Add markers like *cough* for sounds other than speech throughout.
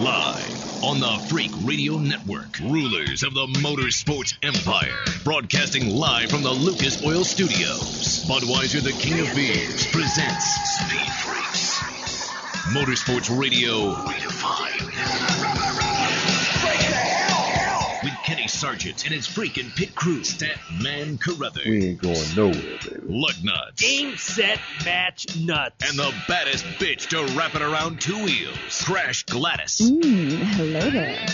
Live on the Freak Radio Network, rulers of the motorsports empire, broadcasting live from the Lucas Oil Studios. Budweiser, the King of Beers, presents Speed Freaks. Motorsports Radio redefined. With Kenny Sargent and his freaking pit crew, Stat Man Carruthers, We ain't going nowhere, baby. Lug Nuts, Game, set, match, nuts. and the baddest bitch to wrap it around two wheels, Crash Gladys. Mm, hello there.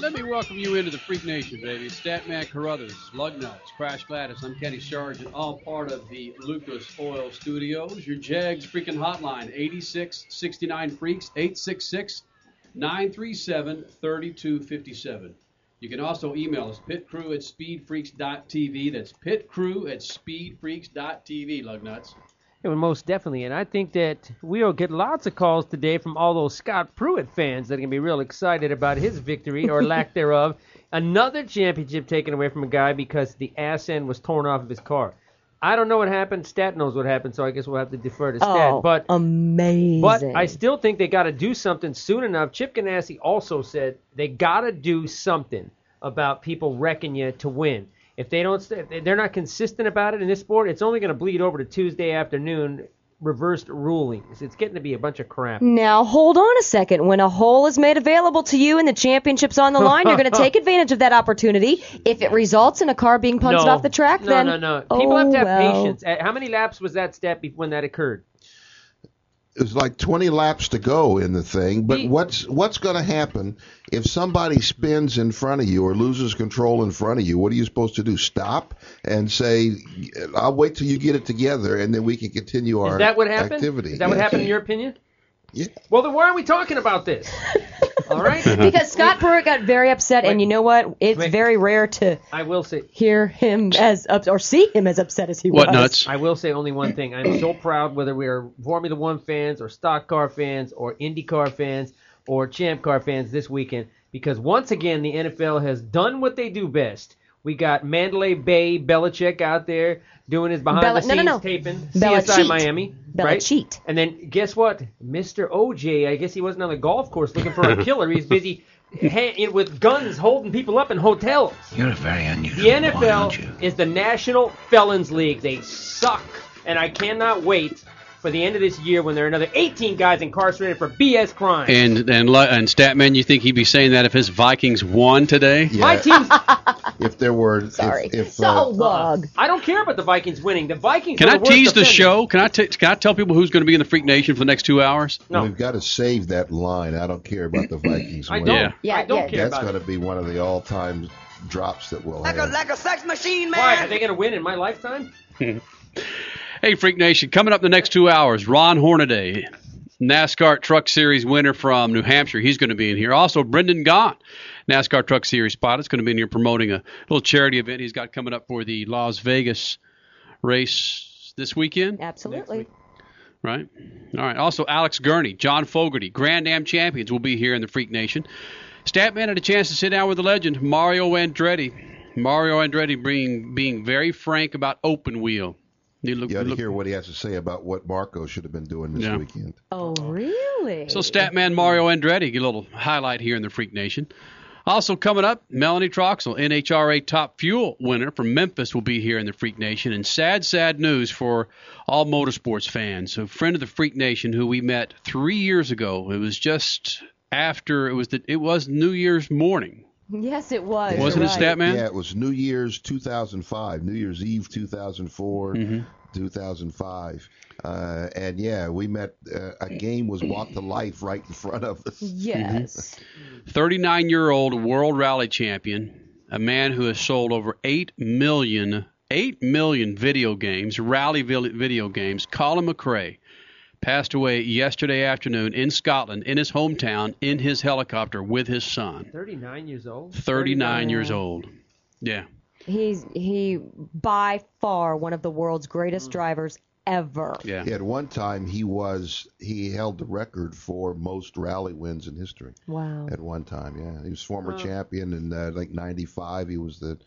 Let me welcome you into the Freak Nation, baby. Statman Carruthers, Lugnuts, Crash Gladys. I'm Kenny Sargent, all part of the Lucas Oil Studios. Your JEGS freaking hotline, 8669 Freaks, 866 937 3257. You can also email us, pitcrew at speedfreaks.tv. That's pitcrew at speedfreaks.tv, Lugnuts. It would most definitely, and I think that we'll get lots of calls today from all those Scott Pruett fans that are going to be real excited about his victory or lack *laughs* thereof. Another championship taken away from a guy because the ass end was torn off of his car. I don't know what happened. Stat knows what happened, so I guess we'll have to defer to Stat. Oh, but amazing. But I still think they got to do something soon enough. Chip Ganassi also said they got to do something about people wrecking you to win. If they don't, if they're not consistent about it in this sport, it's only going to bleed over to Tuesday afternoon reversed rulings. It's getting to be a bunch of crap. Now hold on a second. When a hole is made available to you and the championship's on the line, you're going *laughs* to take advantage of that opportunity. If it results in a car being punched no, off the track, no, then no, no. No. People have to have oh, well. patience. Uh, How many laps was that step when that occurred? There's like 20 laps to go in the thing, but what's what's going to happen if somebody spins in front of you or loses control in front of you? What are you supposed to do? Stop and say, "I'll wait till you get it together, and then we can continue our Is that what happened? activity." Is that what happened in your opinion? Yeah. Well, then why are we talking about this? *laughs* All right. Because Scott Pruett got very upset, and you know what? It's Wait. very rare to I will say. hear him as up or see him as upset as he What was. nuts? I will say only one thing. I'm so proud whether we are Formula One fans or stock car fans or IndyCar fans or Champ Car fans this weekend because once again the NFL has done what they do best. We got Mandalay Bay Belichick out there doing his behind Beli- the no, scenes no, no. taping Belichick. CSI Miami, right? Belichick. And then guess what? Mr. OJ, I guess he wasn't on the golf course looking for a *laughs* killer. He's busy ha- with guns holding people up in hotels. You're a very unusual The NFL is the National Felons League. They suck, and I cannot wait for the end of this year when there are another 18 guys incarcerated for BS crimes. And and and Statman, you think he'd be saying that if his Vikings won today? My Yeah. team's. *laughs* If there were, Sorry. if, if so uh, lug. I don't care about the Vikings winning. The Vikings. Can are I the tease the offenders. show? Can I t- can I tell people who's going to be in the Freak Nation for the next two hours? No, we've got to save that line. I don't care about the Vikings. I winning. don't. Yeah. Yeah, I don't yeah. care That's going to be one of the all-time drops that we'll Like a like a sex machine, Why man. are they going to win in my lifetime? *laughs* Hey, Freak Nation, coming up the next two hours, Ron Hornaday, NASCAR Truck Series winner from New Hampshire. He's going to be in here. Also, Brendan Gaughan, NASCAR Truck Series spot, is going to be in here promoting a little charity event he's got coming up for the Las Vegas race this weekend. Absolutely. Right. All right. Also, Alex Gurney, Jon Fogarty, Grand Am champions will be here in the Freak Nation. Statman had a chance to sit down with the legend Mario Andretti. Mario Andretti being being very frank about open wheel. You look, You ought to look- hear what he has to say about what Marco should have been doing this Yeah. weekend. Oh, really? So Statman Mario Andretti, get a little highlight here in the Freak Nation. Also coming up, Melanie Troxel, NHRA Top Fuel winner from Memphis, will be here in the Freak Nation. And sad, sad news for all motorsports fans. A friend of the Freak Nation who we met three years ago. It was just after it was the, it was New Year's morning, yes, it was. wasn't You're it. Statman? Yeah, it was New Year's 2005, New Year's Eve 2004, Mm-hmm. 2005. Uh, and yeah, we met. Uh, a game was brought to life right in front of us. Yes. 39 year old world rally champion, a man who has sold over 8 million, 8 million video games, rally video games, Colin McRae, passed away yesterday afternoon in Scotland, in his hometown, in his helicopter with his son. 39 years old. 39 years old. Yeah. He's he by far one of the world's greatest drivers ever. Yeah. At one time, he was he held the record for most rally wins in history. Wow. At one time, yeah, he was former champion in uh, like '95. He was the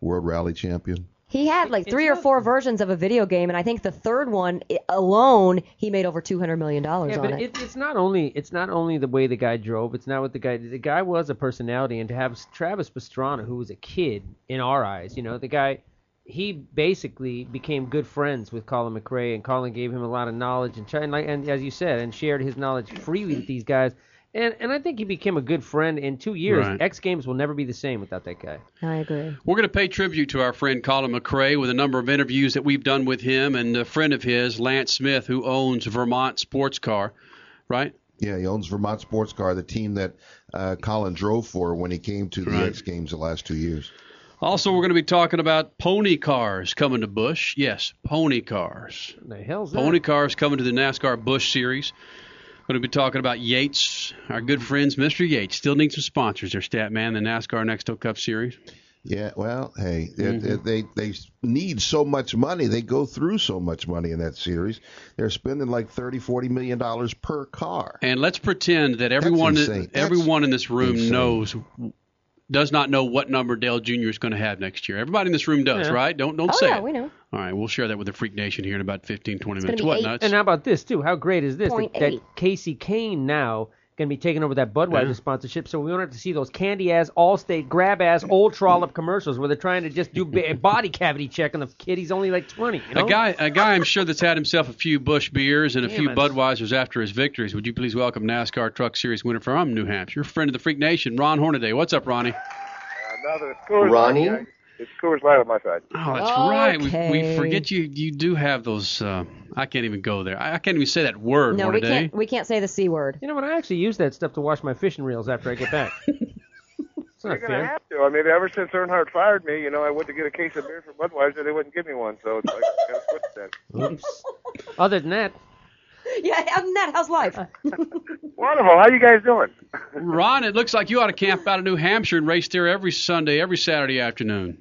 world rally champion. He had like three or four versions of a video game, and I think the third one alone, he made over two hundred million dollars Yeah, on but it. it, it's not only it's not only the way the guy drove. It's not what the guy. The guy was a personality, and to have Travis Pastrana, who was a kid in our eyes, you know, the guy, he basically became good friends with Colin McRae, and Colin gave him a lot of knowledge, and and, like, and as you said, and shared his knowledge freely with these guys. And and I think he became a good friend. In two years, Right. X Games will never be the same without that guy. I agree. We're going to pay tribute to our friend Colin McRae with a number of interviews that we've done with him and a friend of his, Lance Smith, who owns Vermont Sports Car, right? Yeah, he owns Vermont Sports Car, the team that uh, Colin drove for when he came to the Right. X Games the last two years. Also, we're going to be talking about pony cars coming to Busch. Yes, pony cars. The hell's that? Pony cars coming to the NASCAR Busch Series. Going to be talking about Yates, our good friends, Mr. Yates. Still need some sponsors. Their stat man, the NASCAR Nextel Cup Series. Yeah, well, hey, Mm-hmm. it- they they need so much money. They go through so much money in that series. They're spending like 30, 40 million dollars per car. And let's pretend that everyone, everyone in this room insane. knows, does not know what number Dale Jr. is going to have next year. Everybody in this room does, Yeah. right? Don't don't Oh say yeah, it. we know. All right, we'll share that with the Freak Nation here in about 15, 20 It's minutes. What nuts? And how about this too? How great is this? That, that. Kasey Kahne now going to be taking over that Budweiser Yeah. sponsorship, so we don't have to see those candy ass, Allstate grab ass, old trollop commercials where they're trying to just do a *laughs* body cavity check on the kid. He's only like 20. You know? A guy, a guy, I'm sure that's had himself a few Busch beers and a Damn few it. Budweisers after his victories. Would you please welcome NASCAR Truck Series winner from New Hampshire, friend of the Freak Nation, Ron Hornaday. What's up, Ronnie? Another Coors Ronnie? Light. It's Coors Light on my side. Oh, that's right. We, we forget you. You do have those. Uh, I can't even go there. I, I can't even say that word. No, we Hornaday. can't. We can't say the c word. You know what? I actually use that stuff to wash my fishing reels after I get back. *laughs* it's You're not gonna fair. have to. I mean, ever since Earnhardt fired me, you know, I went to get a case of beer from Budweiser. They wouldn't give me one, so it's like I gotta quit then. Oops. Other than that, *laughs* Yeah, other than that, how's life? *laughs* Wonderful. How you guys doing? Ron, it looks like you ought to camp out of New Hampshire and race there every Sunday, every Saturday afternoon.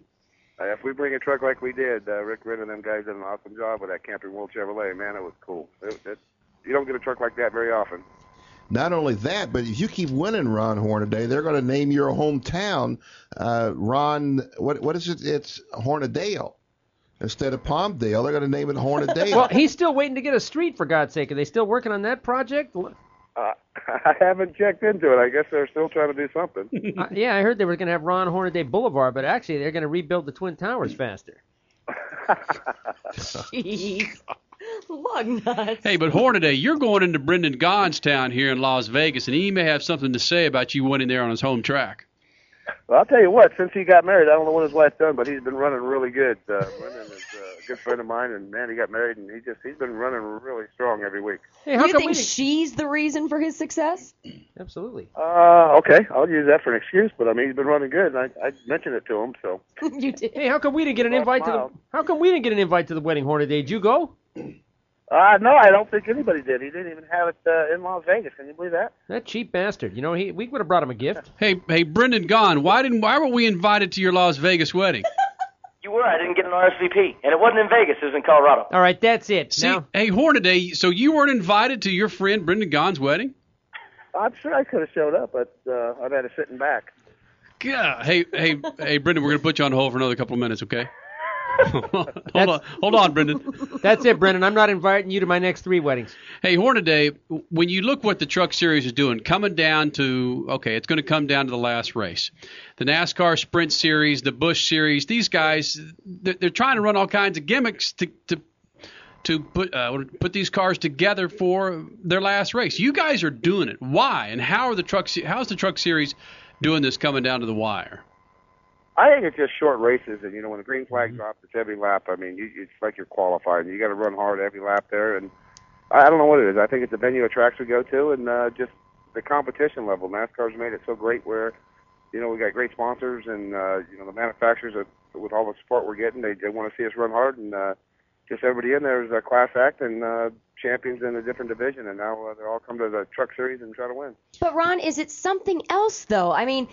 Uh, if we bring a truck like we did, uh, Rick Ritter and them guys did an awesome job with that Camping World Chevrolet. Man, it was cool. It, it, you don't get a truck like that very often. Not only that, but if you keep winning, Ron Hornaday, they're going to name your hometown uh, Ron. What what is it? It's Hornadale instead of Palmdale. They're going to name it Hornadale. *laughs* well, he's still waiting to get a street for God's sake. Are they still working on that project? Uh, I haven't checked into it. I guess they're still trying to do something. *laughs* Uh, yeah, I heard they were going to have Ron Hornaday Boulevard, but actually they're going to rebuild the Twin Towers faster. *laughs* Jeez. Lug nuts. Hey, but Hornaday, you're going into Brendan Gaughan's town here in Las Vegas, and he may have something to say about you winning there on his home track. Well, I'll tell you what. Since he got married, I don't know what his wife's done, but he's been running really good. Uh, Brendan is uh, a good friend of mine, and man, he got married, and he just he's been running really strong every week. Hey, how you come think we she's the reason for his success? *clears throat* Absolutely. Uh, okay, I'll use that for an excuse, but I mean he's been running good, and I I mentioned it to him, so. *laughs* you did. Hey, how come we didn't get an invite to the? How come we didn't get an invite to the wedding, Hornaday? Did you go? *clears throat* Uh, no, I don't think anybody did. He didn't even have it uh, in Las Vegas. Can you believe that? That cheap bastard. You know, he we would have brought him a gift. *laughs* Hey, hey, Brendan Gaughan, why didn't why were we invited to your Las Vegas wedding? *laughs* You were. I didn't get an RSVP, and it wasn't in Vegas. It was in Colorado. All right, that's it. See, now, hey, Hornaday, so you weren't invited to your friend Brendan Gaughan's wedding? I'm sure I could have showed up, but uh, I've had to sit in back. Yeah. Hey, hey, hey, Brendan, we're gonna put you on hold for another couple of minutes, okay? *laughs* hold on, hold on, Brendan. that's it, Brendan. I'm not inviting you to my next three weddings. Hey, Hornaday, when you look what the Truck Series is doing, coming down to okay, it's going to come down to the last race, the NASCAR Sprint Series, the Busch Series. These guys, they're, they're trying to run all kinds of gimmicks to to to put uh, put these cars together for their last race. You guys are doing it. Why and how are the truck? How's the Truck Series doing this coming down to the wire? I think it's just short races, and you know when the green flag drops, it's every lap. I mean, you, it's like you're qualified. You got to run hard every lap there, and I, I don't know what it is. I think it's the venue of tracks we go to, and uh, just the competition level. NASCAR's made it so great where, you know, we got great sponsors, and uh, you know the manufacturers are, with all the support we're getting, they they want to see us run hard, and uh, just everybody in there is a class act, and uh, champions in a different division, and now uh, they're all come to the Truck Series and try to win. But Ron, is it something else though? I mean,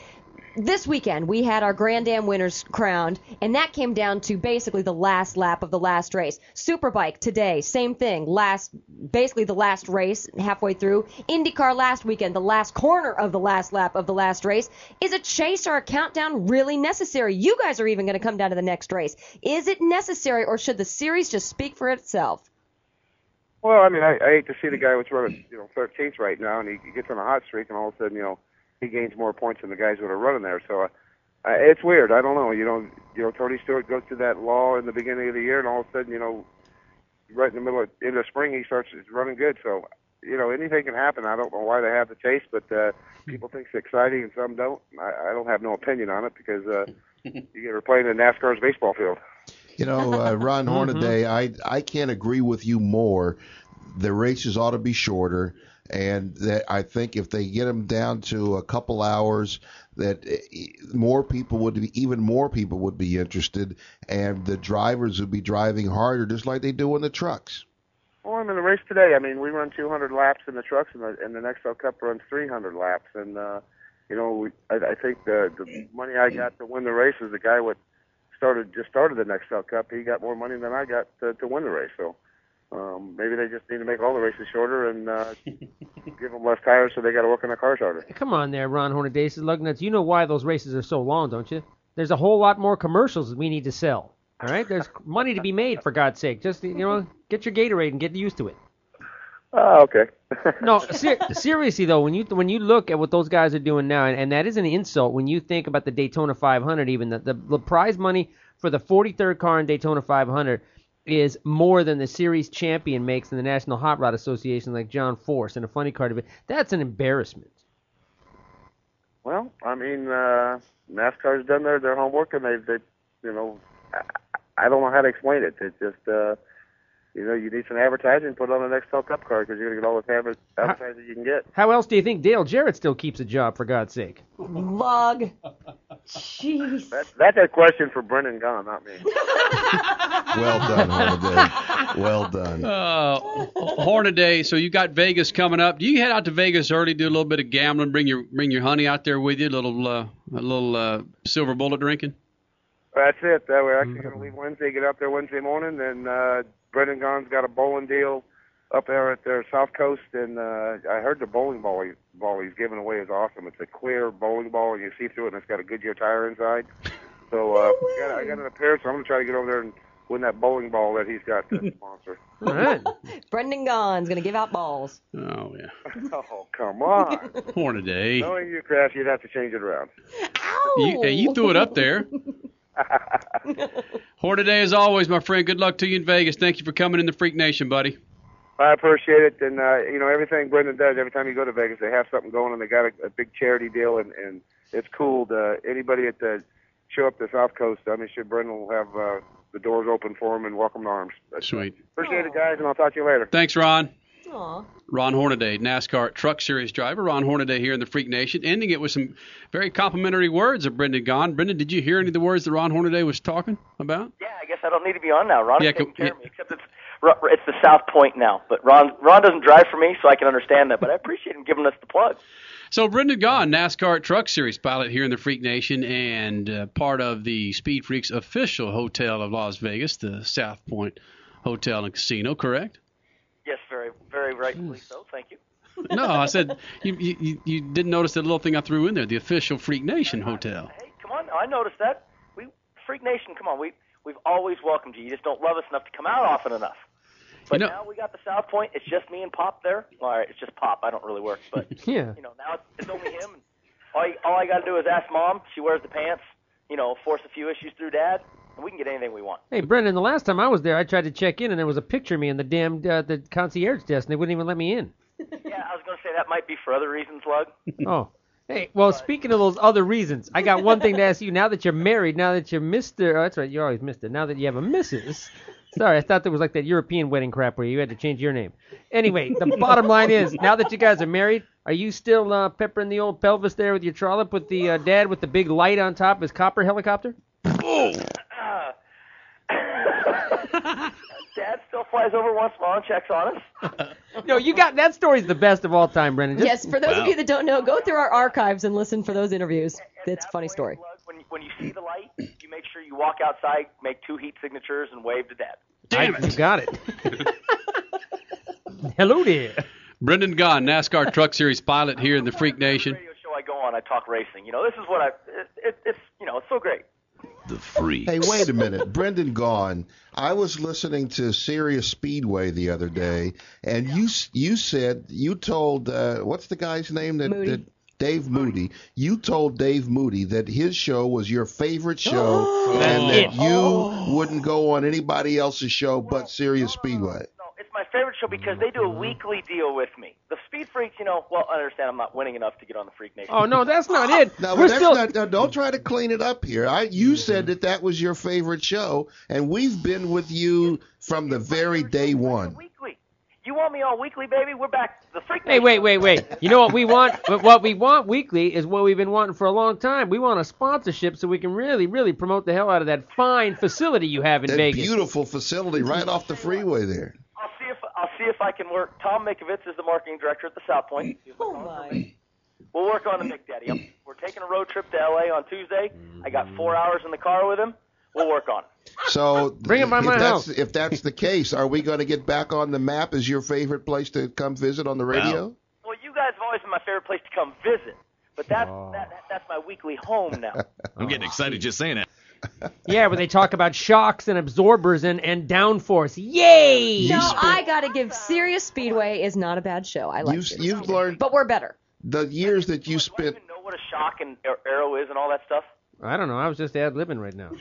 this weekend we had our Grand Am winners crowned, and that came down to basically the last lap of the last race. Superbike today, same thing. Last, basically the last race, halfway through. IndyCar last weekend, the last corner of the last lap of the last race. Is a chase or a countdown really necessary? You guys are even going to come down to the next race. Is it necessary, or should the series just speak for itself? Well, I mean, I, I hate to see the guy who's running, you know, 13th right now, and he, he gets on a hot streak, and all of a sudden, you know, he gains more points than the guys that are running there. So uh, uh, it's weird. I don't know. You know, you know, Tony Stewart goes through that law in the beginning of the year, and all of a sudden, you know, right in the middle of in the spring, he starts running good. So, you know, anything can happen. I don't know why they have the chase, but uh, people think it's exciting, and some don't. I, I don't have no opinion on it because uh, *laughs* you get we're playing in NASCAR's baseball field. You know, uh, Ron *laughs* Hornaday, I I can't agree with you more. The races ought to be shorter, and that I think if they get them down to a couple hours, that more people would be, even more people would be interested, and the drivers would be driving harder, just like they do in the trucks. Well, I'm in the race today. I mean, we run 200 laps in the trucks, and the, and the next Cup runs 300 laps. And uh, you know, we, I, I think the the money I got to win the race is the guy what started just started the next Cup. He got more money than I got to, to win the race. So um, maybe they just need to make all the races shorter and uh, *laughs* give them less tires, so they got to work on their cars harder. Come on there, Ron Hornaday. Lugnuts, you know why those races are so long, don't you? There's a whole lot more commercials that we need to sell. All right, there's money to be made for God's sake. Just you know, get your Gatorade and get used to it. Oh, okay. *laughs* No, ser- seriously though, when you when you look at what those guys are doing now, and, and that is an insult when you think about the Daytona 500, even the, the the prize money for the 43rd car in Daytona 500 is more than the series champion makes in the National Hot Rod Association, like John Force and a funny car division. That's an embarrassment. Well, I mean, uh, NASCAR's done their their homework, and they they you know, I, I don't know how to explain it. It's just uh, you know, you need some advertising, put it on the next Cup car because you're gonna get all the adver- advertising you can get. How else do you think Dale Jarrett still keeps a job, for God's sake? Lug. *laughs* Jeez. That, that's a question for Brendan Gaughan, not me. *laughs* Well done, Hornaday. Well done. Uh, Hornaday. So you got Vegas coming up. Do you head out to Vegas early, do a little bit of gambling, bring your bring your honey out there with you, a little uh, a little uh, silver bullet drinking? That's it. Uh, we're actually going to leave Wednesday, get up there Wednesday morning, and uh, Brendan Gaughan's got a bowling deal up there at their South Coast, and uh, I heard the bowling ball, he, ball he's giving away is awesome. It's a clear bowling ball, and you see through it, and it's got a Goodyear tire inside. So uh, I, got, I got an appearance, so I'm going to try to get over there and win that bowling ball that he's got to sponsor. *laughs* All right. *laughs* Brendan Gaughan's gonna give out balls. Oh yeah, *laughs* oh, come on. Hornaday. Knowing you, Crash, you'd have to change it around. Ow! You, hey, you threw it up there. *laughs* Hornaday, as always, my friend. Good luck to you in Vegas. Thank you for coming in the Freak Nation, buddy. I appreciate it, and uh, you know everything Brendan does. Every time you go to Vegas, they have something going, and they got a, a big charity deal, and, and it's cool. To, anybody at the show up the South Coast, I'm sure Brendan will have uh, the doors open for him and welcome arms. But, uh, Sweet. appreciate it, guys, and I'll talk to you later. Thanks, Ron. Aw. Ron Hornaday, NASCAR Truck Series driver. Ron Hornaday here in the Freak Nation, ending it with some very complimentary words of Brendan Gaughan. Brendan, did you hear any of the words that Ron Hornaday was talking about? Yeah, I guess I don't need to be on now. Ron Yeah, is taking co- care of me, except it's it's the South Point now. But Ron Ron doesn't drive for me, so I can understand that. But I appreciate him giving us the plug. So Brendan Gaughan, NASCAR Truck Series pilot here in the Freak Nation, and uh, part of the Speed Freaks official hotel of Las Vegas, the South Point Hotel and Casino. Correct? Yes, very very rightfully so. Thank you. No, I said you, you you didn't notice that little thing I threw in there, the official Freak Nation hotel. Hey, come on! I noticed that. We Freak Nation, come on. We we've always welcomed you. You just don't love us enough to come out often enough. But You know- now we got the South Point. It's just me and Pop there. All right, it's just Pop. I don't really work, but *laughs* Yeah. you know now it's, it's only him. And all I, all I got to do is ask Mom. She wears the pants. You know, force a few issues through Dad, we can get anything we want. Hey, Brendan, the last time I was there, I tried to check in, and there was a picture of me in the damn uh, the concierge desk, and they wouldn't even let me in. *laughs* Yeah, I was going to say that might be for other reasons, Lug. *laughs* Oh. Hey, well, speaking of those other reasons, I got one thing to ask you. Now that you're married, now that you're Mister, oh, that's right, you're always Mister. Now that you have a Mrs. Sorry, I thought there was like that European wedding crap where you had to change your name. Anyway, the bottom line is, now that you guys are married, are you still uh, peppering the old pelvis there with your trollop with the uh, dad with the big light on top of his copper helicopter? Dad still flies over once in a while and checks on us. *laughs* No, you got that story's the best of all time, Brendan. Just, yes, for those of you that don't know, go through our archives and listen for those interviews. And It's a funny story. it. When, when you see the light, you make sure you walk outside, make two heat signatures, and wave to Dad. Damn I, you got it. *laughs* Hello there. Brendan Gaughan, NASCAR Truck Series pilot here in the Freak Nation. Radio show I go on, I talk racing. You know, this is what I. It, it, it's you know, it's so great. The freak. Hey, wait a minute, Brendan Gaughan. I was listening to Sirius Speedway the other day, and you you said you told uh, what's the guy's name that, Moody. that Dave Moody. You told Dave Moody that his show was your favorite *gasps* show, and that it. you wouldn't go on anybody else's show but Sirius Speedway. No, it's my favorite show because they do a mm-hmm. weekly deal with me. The Speed Freaks, you know, well, I understand I'm not winning enough to get on the Freak Nation. Oh no, that's not it. No, We're that's still. not. no, don't try to clean it up here. I you mm-hmm. said that that was your favorite show, and we've been with you from the very day one. Weekly. You want me on weekly, baby? We're back. The Freak Hey, wait, wait, wait. You know what we want? *laughs* What- What we want weekly is what we've been wanting for a long time. We want a sponsorship so we can really, really promote the hell out of that fine facility you have in That Vegas. beautiful facility right off the freeway there. I'll see if I'll see if I can work. Tom Mikovits is the marketing director at the South Point. Oh my. We'll work on the Mick Daddy. I'm- We're taking a road trip to LA on Tuesday. I got four mm-hmm. hours in the car with him. We'll work on it. So Bring it by if my that's, house. If that's the case, are we going to get back on the map as your favorite place to come visit on the radio? Well, you guys have always been my favorite place to come visit, but that's that, that, that's my weekly home now. *laughs* I'm getting excited just saying that. Yeah, where they talk about shocks and absorbers and, and downforce. Yay! No, I gotta give Sirius Speedway is not a bad show. I like You, it. you've learned But we're better. the years that you Do I spent. even know what a shock and arrow is and all that stuff? I don't know. I was just ad libbing right now. *laughs*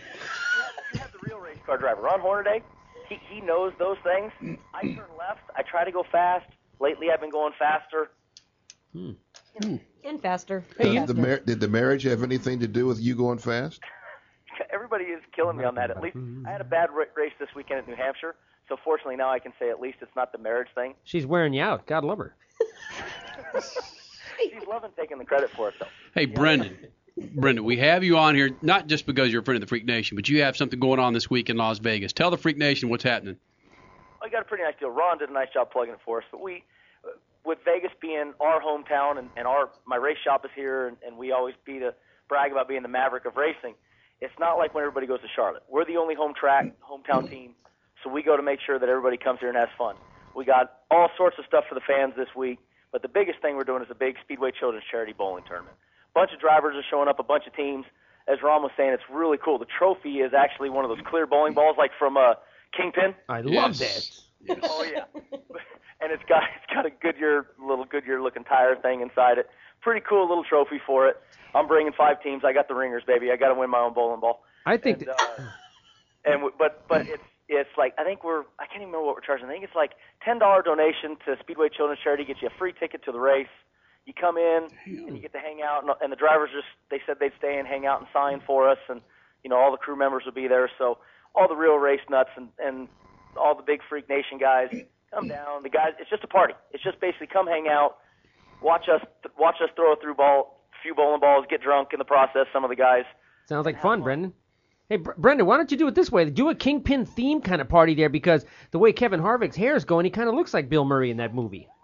You have the real race car driver, Ron Hornaday. He he knows those things. I turn left. I try to go fast. Lately, I've been going faster. Hmm. And faster. Hey, you- Does the mar- did the marriage have anything to do with you going fast? *laughs* Everybody is killing me on that. At least I had a bad ra- race this weekend at New Hampshire, so fortunately now I can say at least it's not the marriage thing. She's wearing you out. God love her. *laughs* She's loving taking the credit for it though. Hey, Brendan. Brendan, we have you on here not just because you're a friend of the Freak Nation, but you have something going on this week in Las Vegas. Tell the Freak Nation what's happening. I got a pretty nice deal. Ron did a nice job plugging it for us, but we, with Vegas being our hometown and, and our my race shop is here, and, and we always be to brag about being the maverick of racing. It's not like when everybody goes to Charlotte. We're the only home track hometown team, so we go to make sure that everybody comes here and has fun. We got all sorts of stuff for the fans this week, but the biggest thing we're doing is a big Speedway Children's Charity Bowling Tournament. A bunch of drivers are showing up, a bunch of teams. As Ron was saying, it's really cool. The trophy is actually one of those clear bowling balls, like from uh, Kingpin. I love Yes. that. Oh yeah, *laughs* and it's got it's got a Goodyear little Goodyear looking tire thing inside it. Pretty cool little trophy for it. I'm bringing five teams. I got the ringers, baby. I got to win my own bowling ball. I think. And, uh, and w- but but it's it's like I think we're I can't even remember what we're charging. I think it's like ten dollar donation to Speedway Children's Charity gets you a free ticket to the race. You come in and you get to hang out, and, and the drivers just they said they'd stay and hang out and sign for us, and you know all the crew members will be there. So all the real race nuts and and all the big Freak Nation guys come down. The guys, it's just a party. It's just basically come hang out, watch us watch us throw a through ball, few bowling balls, get drunk in the process. Some of the guys. Sounds like fun, Brendan. Hey, Br- Brendan, why don't you do it this way? Do a Kingpin theme kind of party there because the way Kevin Harvick's hair is going, he kind of looks like Bill Murray in that movie. *laughs*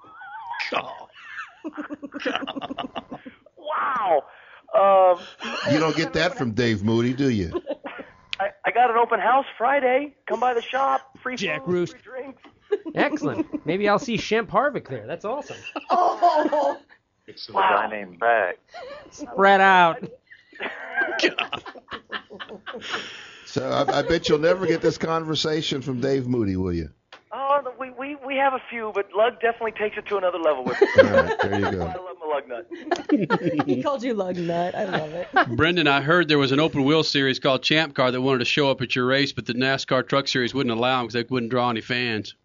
Wow. Um, You don't get that from Dave Moody, do you? I, I got an open house Friday. Come by the shop. Free Jack food, Roost. free drinks. *laughs* Excellent. Maybe I'll see Shemp Harvick there. That's awesome. Oh, It's a guy named Bag. Spread out. So I, I bet you'll never get this conversation from Dave Moody, will you? Oh, we, we we have a few, but Lug definitely takes it to another level with All right, there you I go. love my lug nut. *laughs* he called you lug nut. I love it. Brendan, I heard there was an open wheel series called Champ Car that wanted to show up at your race, but the NASCAR Truck Series wouldn't allow them because they wouldn't draw any fans.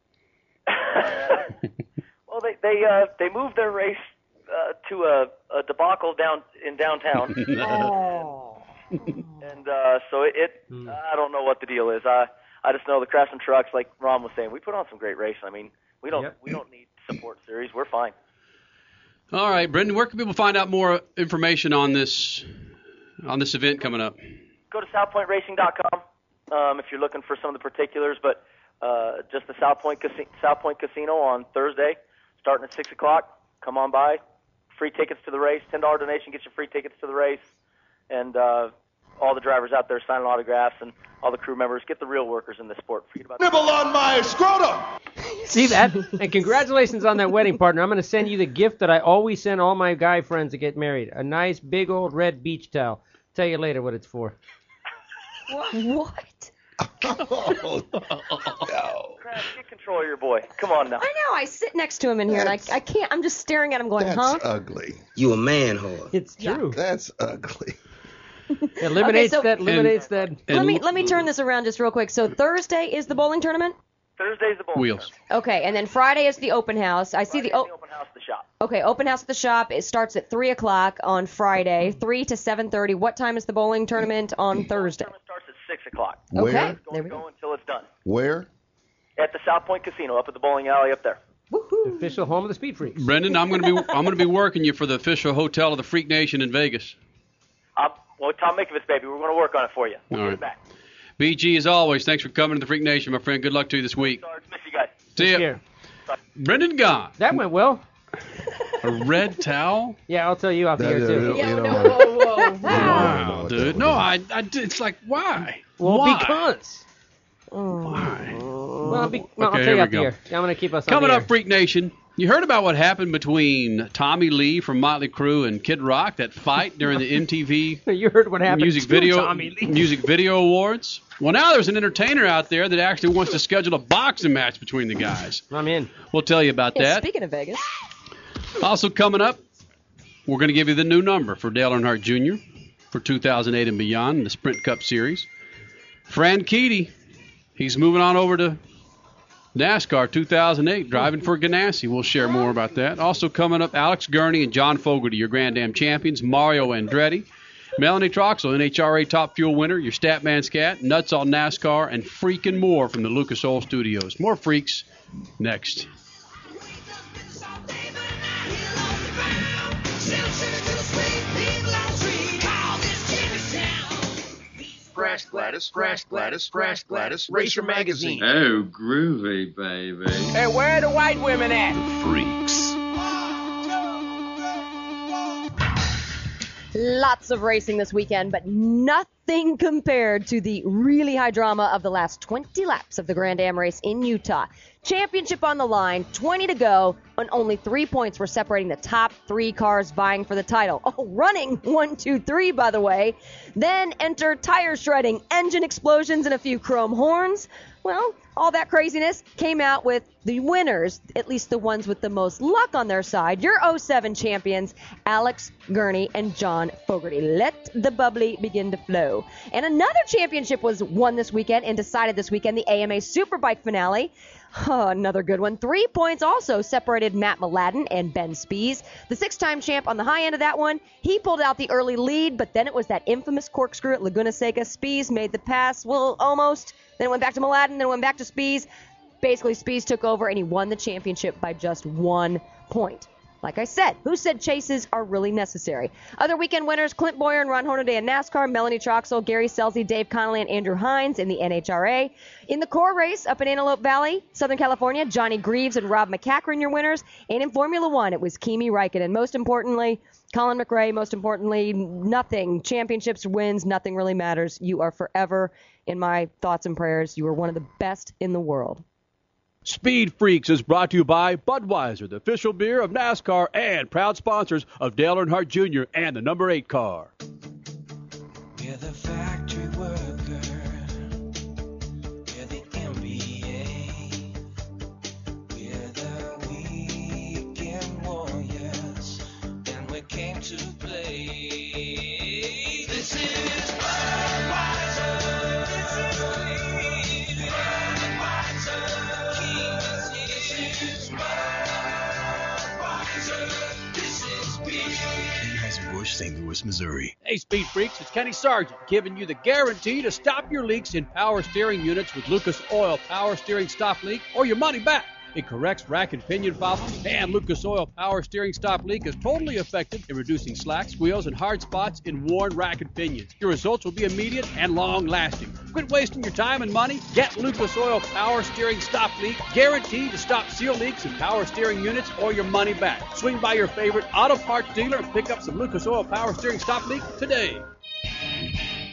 Well, they they uh, they moved their race uh, to a, a debacle down in downtown, *laughs* Oh. and uh, so it, it I don't know what the deal is. I I just know the Craftsman trucks, like Ron was saying, we put on some great racing. I mean, we don't Yep. we don't need support series. We're fine. All right, Brendan, where can people find out more information on this on this event coming up? go to southpointracing.com um, if you're looking for some of the particulars. But uh, just the South Point Casi- South Point Casino on Thursday, starting at six o'clock. Come on by. Free tickets to the race. Ten dollar donation gets you free tickets to the race, and uh, all the drivers out there signing autographs and all the crew members. Get the real workers in this sport. Forget about Nibble on my scrotum. See that? and congratulations on that wedding, partner. I'm going to send you the gift that I always send all my guy friends that get married a nice, big old red beach towel. Tell you later what it's for. What? Oh, *laughs* no. Crash, get control of your boy. Come on now. I know. I sit next to him in here, and I, I can't. I'm just staring at him, going, Huh? That's huh? ugly. You a man whore. It's true. That's ugly. It eliminates so- that. Eliminates that. And let me let me turn this around just real quick. So Thursday is the bowling tournament. Thursday's the bowl. Wheels. Okay, and then Friday is the open house. I see the, Friday's o- open house at the shop. okay open house at the shop. It starts at three o'clock on Friday, three to seven thirty. What time is the bowling tournament on Thursday? Tournament starts at six o'clock. Where? Okay, there Going we to go. go until it's done. Where? At the South Point Casino, up at the bowling alley up there. Woohoo! Official home of the Speed Freaks. Brendan, I'm going to be I'm going to be working you for the official hotel of the Freak Nation in Vegas. Uh, well, Tom Mikovits, baby, we're going to work on it for you. We'll All get right. it back. BG, as always, thanks for coming to the Freak Nation, my friend. Good luck to you this week. Sarge, miss you guys. See ya. Here. Brendan Gaughan. That went well. A red towel? *laughs* Yeah, I'll tell you off the No, air too. Yeah, you no, Wow, no, dude. no, No, no. I, I, it's like, why? Well, why? because. Why? Well, I'll, be, well, Okay, I'll tell here you we off the go. air. I'm going to keep us on Coming the up, air. Freak Nation. You heard about what happened between Tommy Lee from Motley Crue and Kid Rock, that fight during the MTV *laughs* You heard what happened Music to Video Tommy Lee. Music Video Awards? Well, now there's an entertainer out there that actually wants to schedule a boxing match between the guys. I'm in. We'll tell you about Yeah, that. speaking of Vegas, Also coming up, we're going to give you the new number for Dale Earnhardt Jr. for 2008 and beyond the Sprint Cup Series. Franchitti, he's moving on over to NASCAR 2008, driving for Ganassi. We'll share more about that. Also coming up, Alex Gurney and Jon Fogarty, your Grand Am champions. Mario Andretti. Melanie Troxel, NHRA Top Fuel winner, your Statman Scat, Nuts on NASCAR, and freaking more from the Lucas Oil Studios. More freaks next. Crash Gladys, Crash Gladys, Crash Gladys, Racer Magazine. Oh, groovy, baby. Hey, where are the white women at? The Freaks. lots of racing this weekend, but nothing compared to the really high drama of the last 20 laps of the Grand Am race in Utah. Championship on the line, 20 to go, and only three points were separating the top three cars vying for the title. Oh, running one, two, three, by the way. Then enter tire shredding, engine explosions, and a few chrome horns. Well, all that craziness came out with the winners, at least the ones with the most luck on their side. Your 07 champions, Alex Gurney and Jon Fogarty. Let the bubbly begin to flow. And another championship was won this weekend and decided this weekend, the AMA Superbike finale. Oh, another good one. Three points also separated Mat Mladin and Ben Spies. The six time champ on the high end of that one, he pulled out the early lead, but then it was that infamous corkscrew at Laguna Seca. Spies made the pass, well, almost. Then it went back to Mladin, then it went back to Spies. Basically, Spies took over and he won the championship by just one point. Like I said, who said chases are really necessary? Other weekend winners Clint Bowyer and Ron Hornaday in NASCAR, Melanie Troxel, Gary Scelzi, Dave Connolly, and Andrew Hines in the NHRA. In the CORR race up in Antelope Valley, Southern California, Johnny Greaves and Rob MacCachren, your winners. And in Formula One, it was Kimi Räikkönen. And most importantly, Colin McRae. Most importantly, nothing. Championships, wins, nothing really matters. You are forever in my thoughts and prayers. You are one of the best in the world. Speed Freaks is brought to you by Budweiser, the official beer of NASCAR and proud sponsors of Dale Earnhardt Jr. and the number 8 car. You're the factory St. Louis, Missouri. Hey, Speed Freaks, it's Kenny Sargent giving you the guarantee to stop your leaks in power steering units with Lucas Oil Power Steering Stop Leak or your money back. It corrects rack and pinion problems, and Lucas Oil Power Steering Stop Leak is totally effective in reducing slack, squeals, and hard spots in worn rack and pinions. Your results will be immediate and long lasting. Quit wasting your time and money. Get Lucas Oil Power Steering Stop Leak, guaranteed to stop seal leaks in power steering units or your money back. Swing by your favorite auto parts dealer and pick up some Lucas Oil Power Steering Stop Leak today.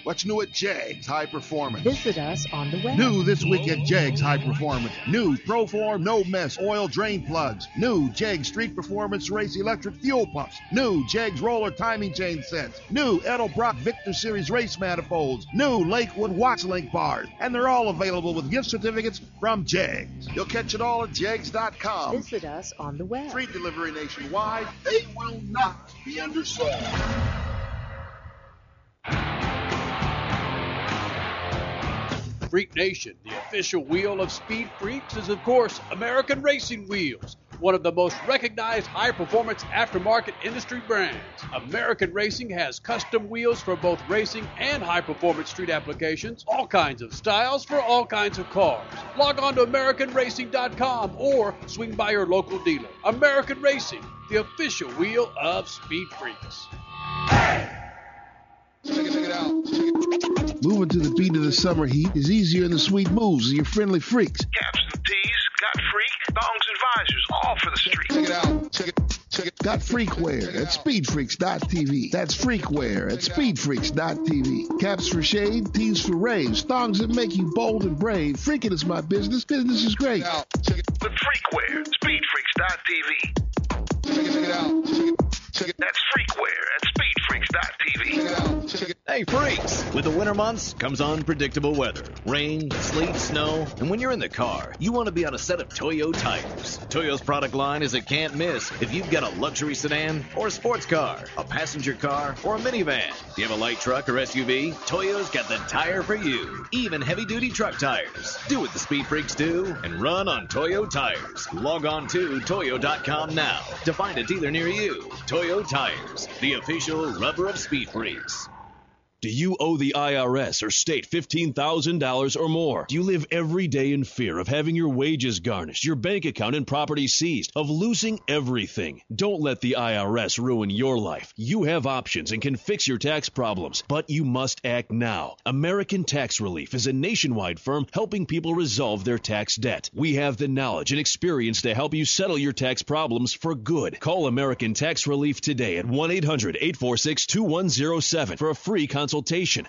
What's new at JEGS High Performance? Visit us on the web. New this week at JEGS High Performance. New Proform No Mess Oil Drain Plugs. New JEGS Street Performance Race Electric Fuel Pumps. New JEGS Roller Timing Chain Sets. New Edelbrock Victor Series Race Manifolds. New Lakewood Watts Link Bars. And they're all available with gift certificates from JEGS. You'll catch it all at JEGS.com. Visit us on the web. Free delivery nationwide. They will not be undersold. Freak Nation, the official wheel of Speed Freaks, is of course American Racing Wheels, one of the most recognized high performance aftermarket industry brands. American Racing has custom wheels for both racing and high performance street applications, all kinds of styles for all kinds of cars. Log on to AmericanRacing.com or swing by your local dealer. American Racing, the official wheel of Speed Freaks. Moving to the beat of the summer heat is easier than the sweet moves of your friendly freaks. Caps and tees, got freak, thongs and visors, all for the street. Check it out. Check it. Check it. Got freakware at speedfreaks.tv. That's freakware at speedfreaks.tv. Caps for shade, tees for raves, thongs that make you bold and brave. Freaking is my business. Business is great. Check it out. With freakware, speedfreaks.tv. Check it, check it out. Check it. That's freakware at speedfreaks.tv. Hey, freaks! With the winter months comes unpredictable weather rain, sleet, snow, and when you're in the car, you want to be on a set of Toyo tires. Toyo's product line is a can't miss if you've got a luxury sedan or a sports car, a passenger car, or a minivan. Do you have a light truck or SUV? Toyo's got the tire for you. Even heavy duty truck tires. Do what the speed freaks do and run on Toyo tires. Log on to Toyo.com now to find a dealer near you. Toyo Tires, the official rubber of speed freaks. Do you owe the IRS or state $15,000 or more? Do you live every day in fear of having your wages garnished, your bank account and property seized, of losing everything? Don't let the IRS ruin your life. You have options and can fix your tax problems, but you must act now. American Tax Relief is a nationwide firm helping people resolve their tax debt. We have the knowledge and experience to help you settle your tax problems for good. Call American Tax Relief today at 1 800 846 2107 for a free consultation.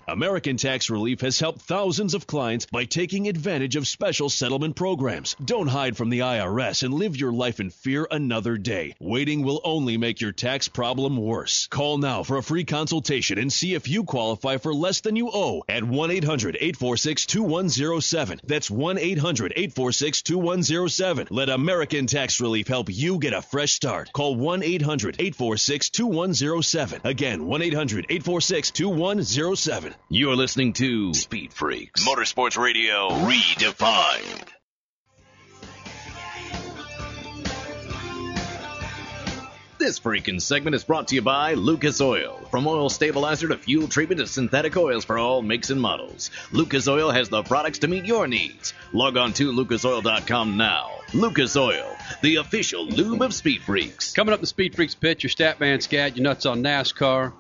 American Tax Relief has helped thousands of clients by taking advantage of special settlement programs. Don't hide from the IRS and live your life in fear another day. Waiting will only make your tax problem worse. Call now for a free consultation and see if you qualify for less than you owe at 1 800 846 2107. That's 1 800 846 2107. Let American Tax Relief help you get a fresh start. Call 1 800 846 2107. Again, 1 800 846 2107. You're listening to Speed Freaks Motorsports Radio Redefined. This freaking segment is brought to you by Lucas Oil. From oil stabilizer to fuel treatment to synthetic oils for all makes and models, Lucas Oil has the products to meet your needs. Log on to lucasoil.com now. Lucas Oil, the official lube of Speed Freaks. Coming up in the Speed Freaks pitch, your stat man Scat, your nuts on NASCAR.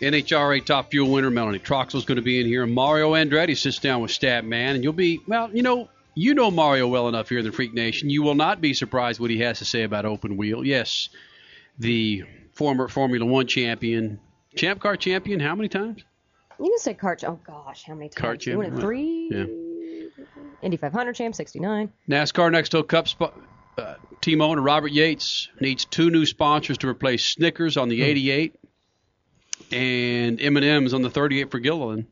NHRA Top Fuel winner Melanie Troxel's going to be in here. Mario Andretti sits down with Statman, and you'll be well. You know, you know Mario well enough here in the Freak Nation. You will not be surprised what he has to say about open wheel. Yes, the former Formula One champion, champ car champion. How many times? You can say kart. Oh gosh, how many times? Kart You champ, won it three. Yeah. Indy 500 champ, 69. NASCAR Nextel Cup spot. Uh, team owner Robert Yates needs two new sponsors to replace Snickers on the 88 and M&M's on the 38 for Gilliland.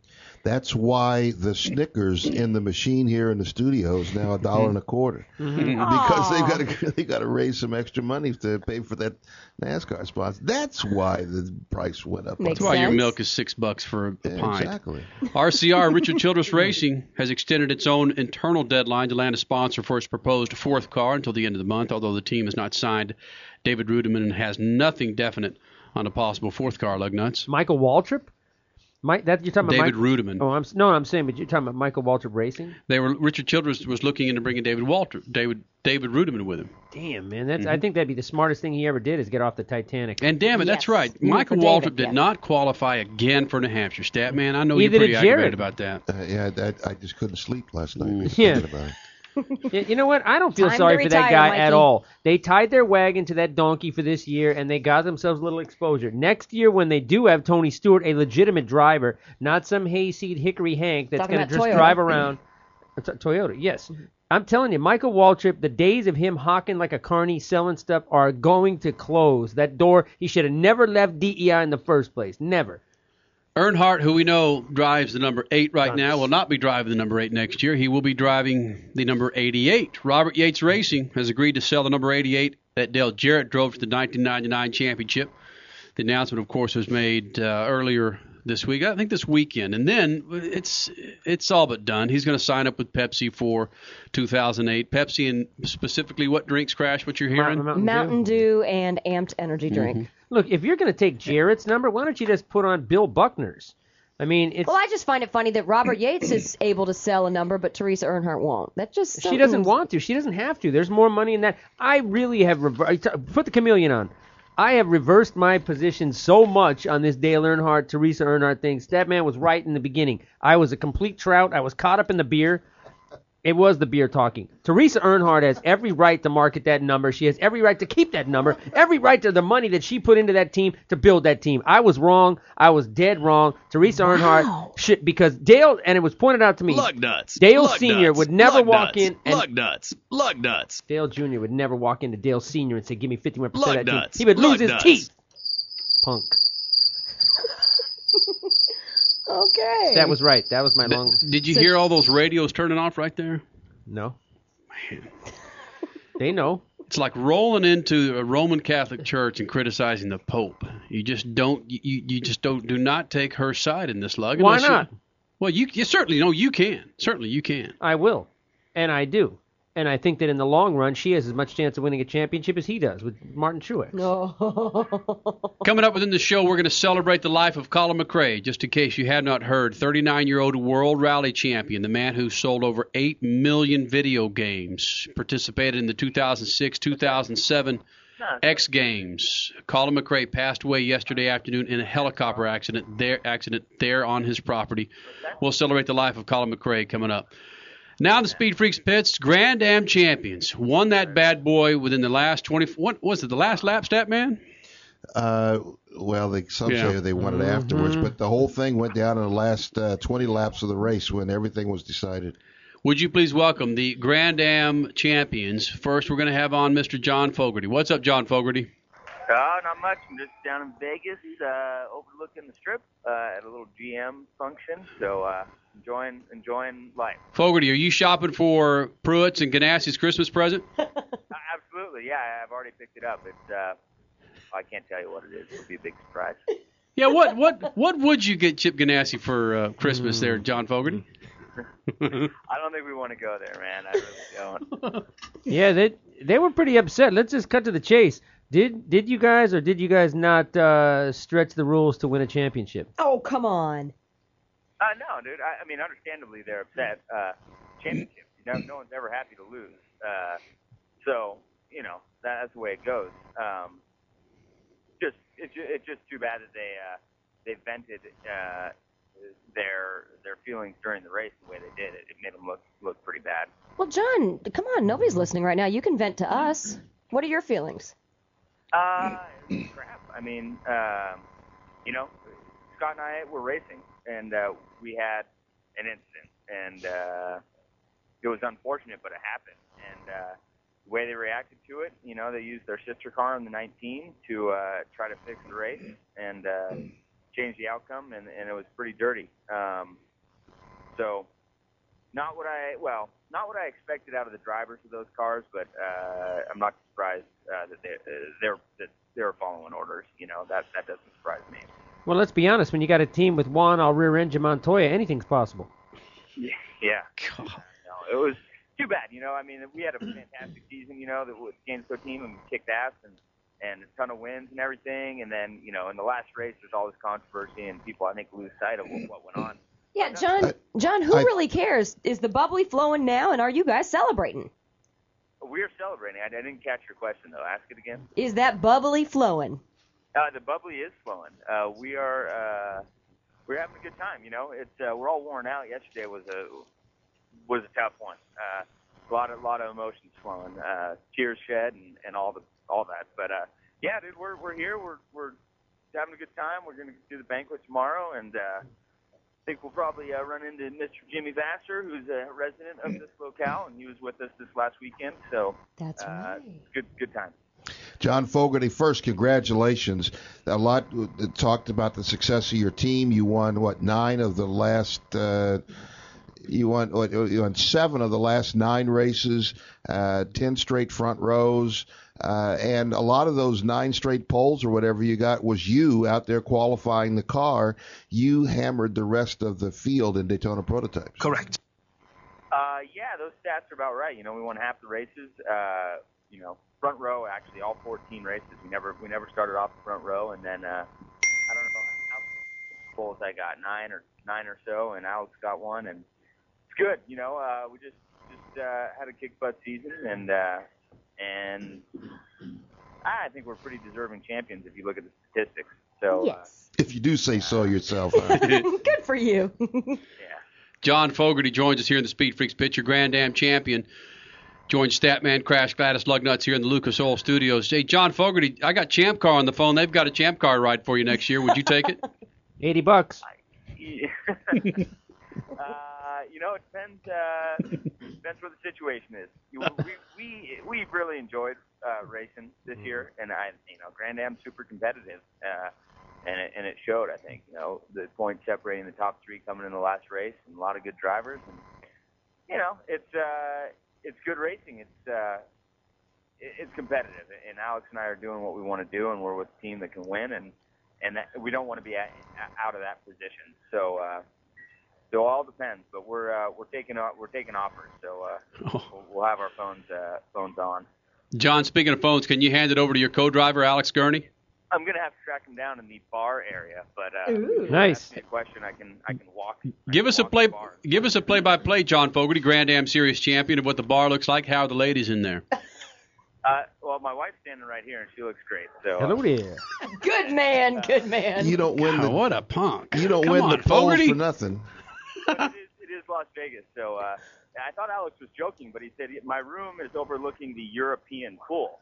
That's why the Snickers in the machine here in the studio is now a dollar and a quarter Mhm. because they've got to *laughs* they got to raise some extra money to pay for that NASCAR sponsor. That's why the price went up. That's why your milk is six bucks for a Yeah, pint. exactly. RCR *laughs* Richard Childress Racing has extended its own internal deadline to land a sponsor for its proposed fourth car until the end of the month. Although the team has not signed David Reutimann and has nothing definite on a possible fourth car. Lug nuts. Michael Waltrip. Mike, that you're talking about David Mike, Reutimann. Oh, I'm no, I'm saying, but you're talking about Michael Waltrip Racing. They were Richard Childress was looking into bringing David Walter, David David Reutimann with him. Damn, man, that's I think that'd be the smartest thing he ever did is get off the Titanic. Mm-hmm. And damn it, that's right. Yeah, Michael for Waltrip David, did yeah. not qualify again for New Hampshire. Stat man, I know Neither you're pretty did aggravated about that. Uh, yeah, I, I just couldn't sleep last night. just Yeah. Thinking about it. Y- you know what? I don't feel Time sorry for that guy Mikey. at all. They tied their wagon to that donkey for this year, and they got themselves a little exposure. Next year, when they do have Tony Stewart, a legitimate driver, not some hayseed Hickory Hank that's going to just Toyota. drive *clears throat* around. Toyota, yes. I'm telling you, Michael Waltrip, the days of him hawking like a carny, selling stuff are going to close. That door, he should have never left DEI in the first place. Never. Earnhardt, who we know drives the number eight right now, will not be driving the number eight next year. He will be driving the number 88. Robert Yates Racing has agreed to sell the number 88 that Dale Jarrett drove to the 1999 championship. The announcement, of course, was made uh, earlier this week. I think this weekend, and then it's it's all but done. He's going to sign up with Pepsi for 2008. Pepsi and specifically what drinks crash? What you're hearing? Mountain Dew and Amped Energy drink. Look, if you're going to take Jarrett's number, why don't you just put on Bill Buckner's? I mean, it's Well, I just find it funny that Robert Yates is *clears throat* able to sell a number, but Teresa Earnhardt won't. That just She doesn't want to. She doesn't have to. There's more money in that. I really have rever- put the chameleon on. I have reversed my position so much on this Dale Earnhardt, Teresa Earnhardt thing. That man was right in the beginning. I was a complete trout. I was caught up in the beer. It was the beer talking. Teresa Earnhardt has every right to market that number. She has every right to keep that number. Every right to the money that she put into that team to build that team. I was wrong. I was dead wrong. Teresa Earnhardt should because Dale and it was pointed out to me. Lug nuts. Dale Lug Senior nuts. would never Lug walk nuts. in and Lug nuts. Lug nuts. Dale Jr. would never walk into Dale Senior and say, "Give me 51 percent Lug of that team." nuts. He would lose Lug his teeth. Punk. *laughs* Okay. That was right. That was my long. Did you hear all those radios turning off right there? No. They know. It's like rolling into a Roman Catholic church and criticizing the Pope. You just don't. You, you just don't. Do not take her side in this lug. Why unless you- not? well, you, you certainly know you can. Certainly you can. I will, and I do, and I think that in the long run, she has as much chance of winning a championship as he does with Martin Truex. No. *laughs* Coming up within the show, we're going to celebrate the life of Colin McRae. Just in case you have not heard, 39-year-old world rally champion, the man who sold over 8 million video games, participated in the 2006-2007 X Games. Colin McRae passed away yesterday afternoon in a helicopter accident there accident there on his property. We'll celebrate the life of Colin McRae coming up. Now the Speed Freaks pits, Grand Am champions, won that bad boy within the last 20. What was it? The last lap, stat man? Uh, well, they, some Yeah. say they won it afterwards, Mm-hmm. but the whole thing went down in the last uh, 20 laps of the race when everything was decided. Would you please welcome the Grand Am champions? First, we're going to have on Mr. Jon Fogarty. What's up, Jon Fogarty? Uh, not much. I'm just down in Vegas, uh, overlooking the strip uh, at a little GM function. So uh, enjoying enjoying life. Fogarty, are you shopping for Pruett's and Ganassi's Christmas present? Uh, *laughs* absolutely, yeah. I've already picked it up. It's uh, I can't tell you what it is. It'll be a big surprise. Yeah, what what what would you get Chip Ganassi for uh, Christmas there, Jon Fogarty? *laughs* I don't think we want to go there, man. I really don't. *laughs* Yeah, they they were pretty upset. Let's just cut to the chase. Did did you guys or did you guys not uh, stretch the rules to win a championship? Oh, come on. Uh, no, dude. I, I mean, understandably, they're upset. Uh, championship. You know, no one's ever happy to lose. Uh, so, you know, that, that's the way it goes. Um, just, it's, ju- it's just too bad that they uh, they vented uh, their their feelings during the race the way they did. It, it made them look look pretty bad. Well, Jon, come on. Nobody's listening right now. You can vent to us. What are your feelings? Uh, crap. I mean, um, you know, Scott and I were racing, and uh, we had an incident, and uh, it was unfortunate, but it happened. And uh, the way they reacted to it, you know, they used their sister car in the 19 to uh, try to fix the race and uh, change the outcome, and, and it was pretty dirty. Um, so, not what I well, not what I expected out of the drivers of those cars, but uh, I'm not surprised uh, that they uh, they're that they're following orders. You know that that doesn't surprise me. Well, let's be honest. When you got a team with Juan Al rear engine Montoya, anything's possible. Yeah. Yeah. No, it was too bad. You know, I mean, we had a fantastic season. You know, that with the Gainsco team and we kicked ass, and and a ton of wins and everything. And then you know in the last race there's all this controversy and people I think lose sight of what went on. Yeah, uh, Jon. Jon, who I- really cares? Is the bubbly flowing now, and are you guys celebrating? We're celebrating. I, I didn't catch your question though. Ask it again. Is that bubbly flowing? Uh, the bubbly is flowing. Uh, we are uh, we're having a good time. You know, it's uh, we're all worn out. Yesterday was a was a tough one. Uh, a lot of lot of emotions flowing, uh, tears shed, and, and all the all that. But uh, yeah, dude, we're we're here. We're we're having a good time. We're gonna do the banquet tomorrow, and uh, I think we'll probably uh, run into Mr. Jimmy Vasser, who's a resident of this locale, and he was with us this last weekend. So that's uh, good good time. Jon Fogarty, first, congratulations. A lot talked about the success of your team. You won what nine of the last. Uh, you won you won seven of the last nine races, uh, ten straight front rows, uh, and a lot of those nine straight poles or whatever you got was you out there qualifying the car. You hammered the rest of the field in Daytona prototypes. Correct. Uh, yeah, those stats are about right. You know, we won half the races. Uh, you know, front row actually all 14 races. We never we never started off the front row, and then uh, I don't know how many poles I got nine or nine or so, and Alex got one, and it's good. You know, uh, we just just uh, had a kick butt season, and uh, and I think we're pretty deserving champions if you look at the statistics. So uh, If you do say so yourself. *laughs* huh? *laughs* Good for you. Yeah. Jon Fogarty joins us here in the Speed Freaks Picture Grand Am champion. Joins Statman, Crash, Gladys, Lugnuts here in the Lucas Oil Studios. Hey, Jon Fogarty, I got Champ Car on the phone. They've got a Champ Car ride for you next year. Would you take it? *laughs* Eighty bucks. *laughs* uh, you know, it depends. Uh, depends where the situation is. You- We we we really enjoyed uh, racing this year, and I, you know, Grand Am super competitive, uh, and it, and it showed. I think you know the points separating the top three coming in the last race, and a lot of good drivers, and you know, it's uh, it's good racing. It's uh, it's competitive, and Alex and I are doing what we want to do, and we're with a team that can win, and and that, we don't want to be at, out of that position. So. Uh, so all depends, but we're uh, we're taking o- we're taking offers, so uh, we'll, we'll have our phones uh, phones on. Jon, speaking of phones, can you hand it over to your co-driver, Alex Gurney? I'm gonna have to track him down in the bar area, but uh, if you Nice. ask a question, I can I can walk. Give us a play. Give us a play-by-play, Jon Fogarty, Grand Am Series champion, of what the bar looks like. How are the ladies in there? *laughs* Uh, well, my wife's standing right here, and she looks great. So uh, Hello there. *laughs* Good man. Good man. You don't win the. what a punk. You don't Come win on, the polls Fogarty. for nothing. it, is, it is Las Vegas, so uh, I thought Alex was joking, but he said my room is overlooking the European pool,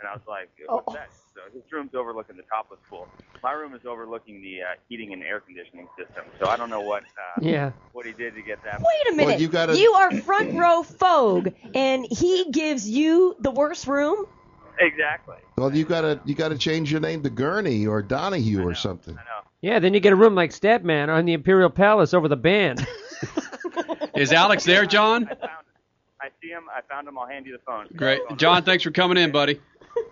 and I was like, "What's Oh. that?" So his room's overlooking the topless pool. My room is overlooking the uh, heating and air conditioning system. So I don't know what uh, Yeah. what he did to get that. Wait a minute. you gotta- are front row Fogue, and he gives you the worst room. Exactly. Well, you gotta you gotta change your name to Gurney or Donohue or something. Yeah, then you get a room like Statman on the Imperial Palace over the band. *laughs* Is Alex there, Jon? I see him. I found him. I'll hand you the phone. Great, Jon. Thanks for coming in, buddy.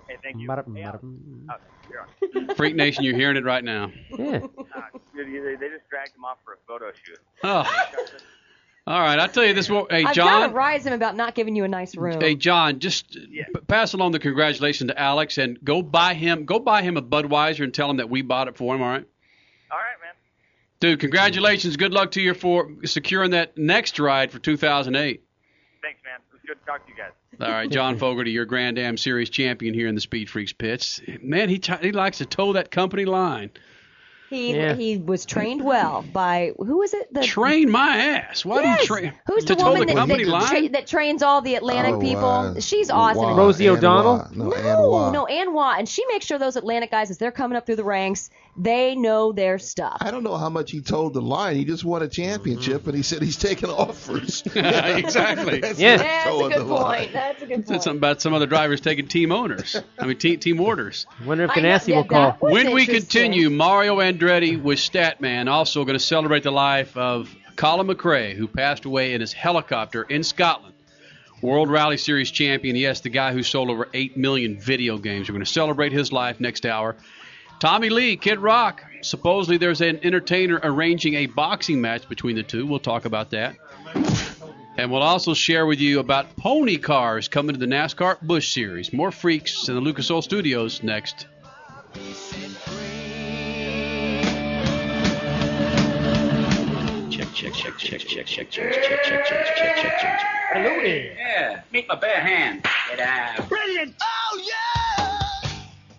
Hey, thank you. Hey, Alex. Oh, you're. Freak Nation, you're hearing it right now. Yeah. Uh, they, they just dragged him off for a photo shoot. Oh. All right, I'll tell you this. One. Hey, I've Jon. got to rise him about not giving you a nice room. Hey Jon, just p- pass along the congratulations to Alex and go buy him go buy him a Budweiser and tell him that we bought it for him. All right. All right, man. Dude, congratulations. Good luck to you for securing that next ride for 2008. Thanks, man. It was good to talk to you guys. All right, Jon *laughs* Fogarty, your Grand Am Series champion here in the Speed Freaks pits. Man, he t- he likes to toe that company line. He Yeah. he was trained well by who was it? The Train my ass. Why Yes. do you train? Who's to the woman the that, that, line? tra- that trains all the Atlantic Oh, people? uh, She's awesome. Wah, Rosie O'Donnell? Wah. No, Ann No, Wah. no, Ann Watt, and she makes sure those Atlantic guys, as they're coming up through the ranks, they know their stuff. I don't know how much he told the line. He just won a championship, and he said he's taking *laughs* offers. *laughs* exactly. That's Yeah. That's a good the line. point. That's a good Said something about some other drivers taking team owners. I mean, team, team orders. Wonder if I Ganassi yeah, will call. When we continue, Mario Andretti with Statman also going to celebrate the life of Colin McRae, who passed away in his helicopter in Scotland. World Rally Series champion. Yes, the guy who sold over 8 million video games. We're going to celebrate his life next hour. Tommy Lee, Kid Rock. Supposedly there's an entertainer arranging a boxing match between the two. We'll talk about that. And we'll also share with you about pony cars coming to the NASCAR Busch Series. More freaks in the Lucas Oil Studios next. Check, check, check, check, check, check, check, check, check, check, check, check, check. Hello there. Yeah, meet my bare hand. Get out. Brilliant. Oh, yeah!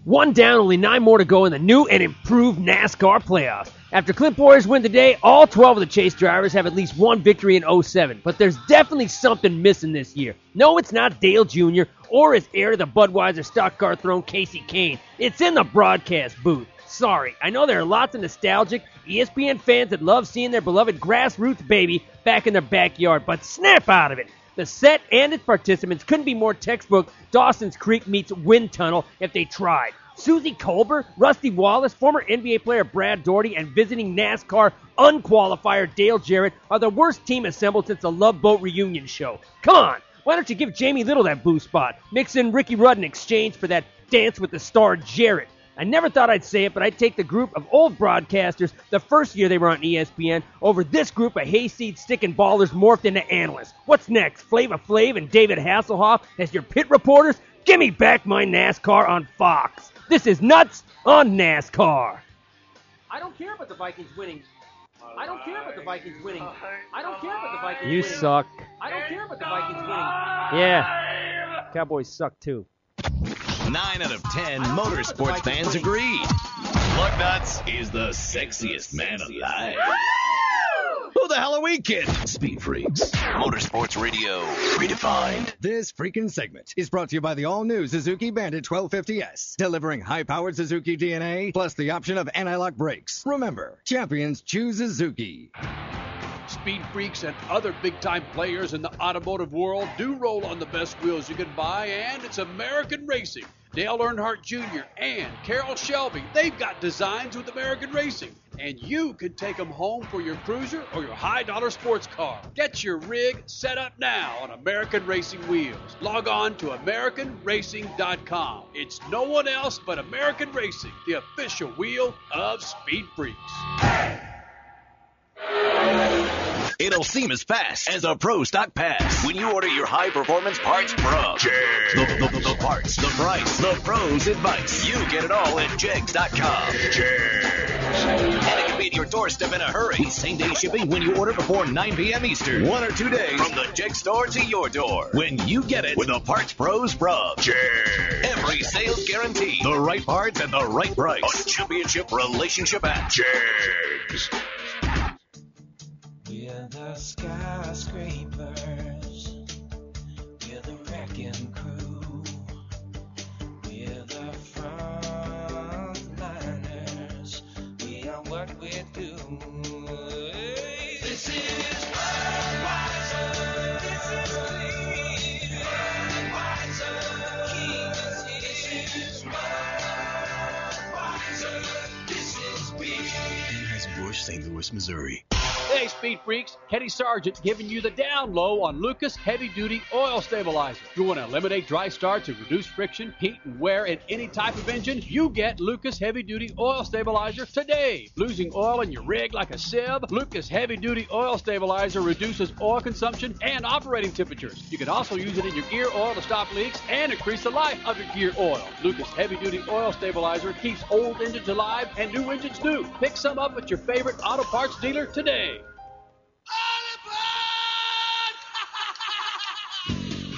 One down, only nine more to go in the new and improved NASCAR playoffs. After Clint Bowyer's win today, all 12 of the chase drivers have at least one victory in 07. But there's definitely something missing this year. No, it's not Dale Jr. or his heir to the Budweiser stock car throne, Kasey Kahne. It's in the broadcast booth. Sorry, I know there are lots of nostalgic ESPN fans that love seeing their beloved grassroots baby back in their backyard, but snap out of it. The set and its participants couldn't be more textbook Dawson's Creek meets Wind Tunnel if they tried. Suzy Kolber, Rusty Wallace, former NBA player Brad Daugherty, and visiting NASCAR unqualifier Dale Jarrett are the worst team assembled since the Love Boat reunion show. Come on, why don't you give Jamie Little that boost spot? Mix in Ricky Rudd in exchange for that dance with the star Jarrett. I never thought I'd say it, but I'd take the group of old broadcasters the first year they were on ESPN over this group of hayseed sticking ballers morphed into analysts. What's next? Flava Flav and David Hasselhoff as your pit reporters? Give me back my NASCAR on Fox. This is nuts on NASCAR. I don't care about the Vikings winning. I don't care about the Vikings winning. I don't care about the Vikings You winning. suck. I don't care about the Vikings winning. Yeah. Cowboys suck too. Nine out of ten motorsports fans agreed. Lugnuts is the sexiest man alive. Who the hell are we kidding? Speed Freaks. Motorsports Radio. Redefined. This freaking segment is brought to you by the all-new Suzuki Bandit 1250S, delivering high-powered Suzuki DNA plus the option of anti-lock brakes. Remember, champions choose Suzuki. Speed freaks and other big time players in the automotive world do roll on the best wheels you can buy, and it's American Racing. Dale Earnhardt Jr. and Carroll Shelby, they've got designs with American Racing, and you can take them home for your cruiser or your high dollar sports car. Get your rig set up now on American Racing Wheels. Log on to AmericanRacing.com. It's no one else but American Racing, the official wheel of Speed Freaks. It'll seem as fast as a Pro Stock Pass when you order your high performance parts from Jegs. The, the, the parts, the price, the pros advice. You get it all at Jegs.com. And it can be at your doorstep in a hurry. Same day shipping when you order before 9 p.m. Eastern. One or two days from the Jeg store to your door. When you get it with the Parts Pros from Jegs. Every sales guarantee. The right parts at the right price. A championship relationship at Jegs. We're the skyscrapers. We're the wrecking crew. We're the frontliners. We are what we do. This is St. Louis, Missouri. Hey, Speed Freaks, Kenny Sargent giving you the down low on Lucas Heavy Duty Oil Stabilizer. You want to eliminate dry starts and reduce friction, heat, and wear in any type of engine? You get Lucas Heavy Duty Oil Stabilizer today. Losing oil in your rig like a sieve? Lucas Heavy Duty Oil Stabilizer reduces oil consumption and operating temperatures. You can also use it in your gear oil to stop leaks and increase the life of your gear oil. Lucas Heavy Duty Oil Stabilizer keeps old engines alive and new engines new. Pick some up at your favorite auto parts dealer today.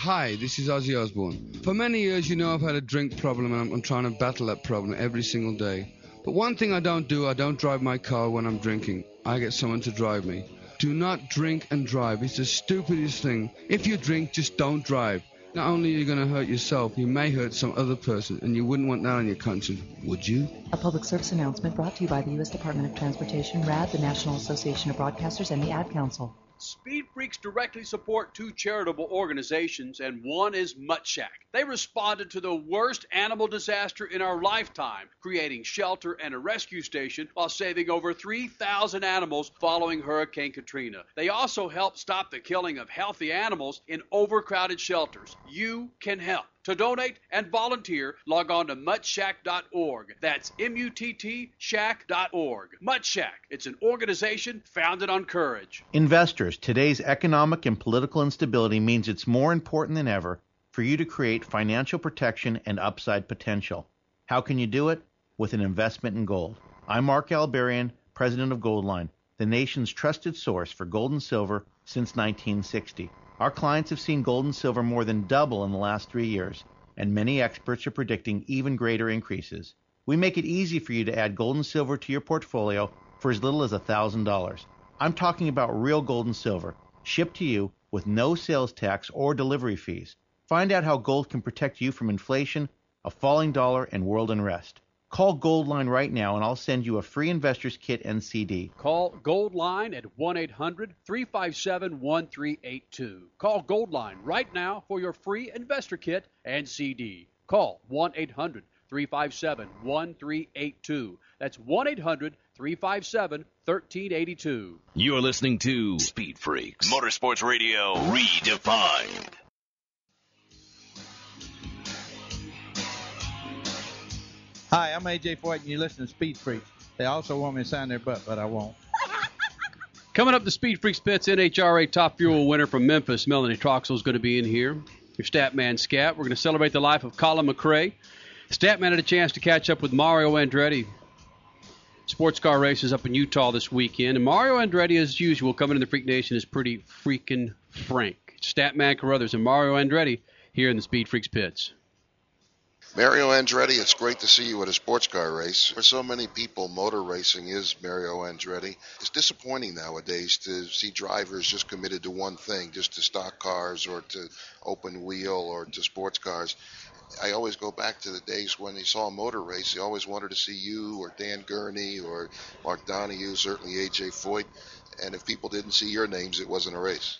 Hi, this is Ozzy Osbourne. For many years, you know I've had a drink problem and I'm, I'm trying to battle that problem every single day. But one thing I don't do, I don't drive my car when I'm drinking. I get someone to drive me. Do not drink and drive. It's the stupidest thing. If you drink, just don't drive. Not only are you going to hurt yourself, you may hurt some other person, and you wouldn't want that on your conscience, would you? A public service announcement brought to you by the U.S. Department of Transportation, RADD, the National Association of Broadcasters, and the Ad Council. Speed Freaks directly support two charitable organizations, and one is Mutt Shack. They responded to the worst animal disaster in our lifetime, creating shelter and a rescue station while saving over 3,000 animals following Hurricane Katrina. They also helped stop the killing of healthy animals in overcrowded shelters. You can help. To donate and volunteer, log on to muttshack.org. That's M-U-T-T shack.org. Mutt Shack. It's an organization founded on courage. Investors, today's economic and political instability means it's more important than ever for you to create financial protection and upside potential. How can you do it? With an investment in gold. I'm Mark Albarian, president of Goldline, the nation's trusted source for gold and silver since 1960. Our clients have seen gold and silver more than double in the last three years, and many experts are predicting even greater increases. We make it easy for you to add gold and silver to your portfolio for as little as $1,000. I'm talking about real gold and silver, shipped to you with no sales tax or delivery fees. Find out how gold can protect you from inflation, a falling dollar, and world unrest. Call Goldline right now and I'll send you a free investor's kit and CD. Call Goldline at 1 800 357 1382. Call Goldline right now for your free investor kit and CD. Call 1 800 357 1382. That's 1 800 357 1382. You're listening to Speed Freaks Motorsports Radio Redefined. Hi, I'm AJ Foyt, and you listen to Speed Freaks. They also want me to sign their butt, but I won't. *laughs* Coming up, the Speed Freaks Pits NHRA Top Fuel winner from Memphis, Melanie Troxel, is going to be in here. Your Statman Scat. We're going to celebrate the life of Colin McRae. Statman had a chance to catch up with Mario Andretti. Sports car races up in Utah this weekend. And Mario Andretti, as usual, coming in the Freak Nation, is pretty freaking frank. Statman Carruthers and Mario Andretti here in the Speed Freaks Pits. Mario Andretti, it's great to see you at a sports car race. For so many people, motor racing is Mario Andretti. It's disappointing nowadays to see drivers just committed to one thing, just to stock cars or to open wheel or to sports cars. I always go back to the days when they saw a motor race. They always wanted to see you or Dan Gurney or Mark Donohue, certainly AJ Foyt. And if people didn't see your names, it wasn't a race.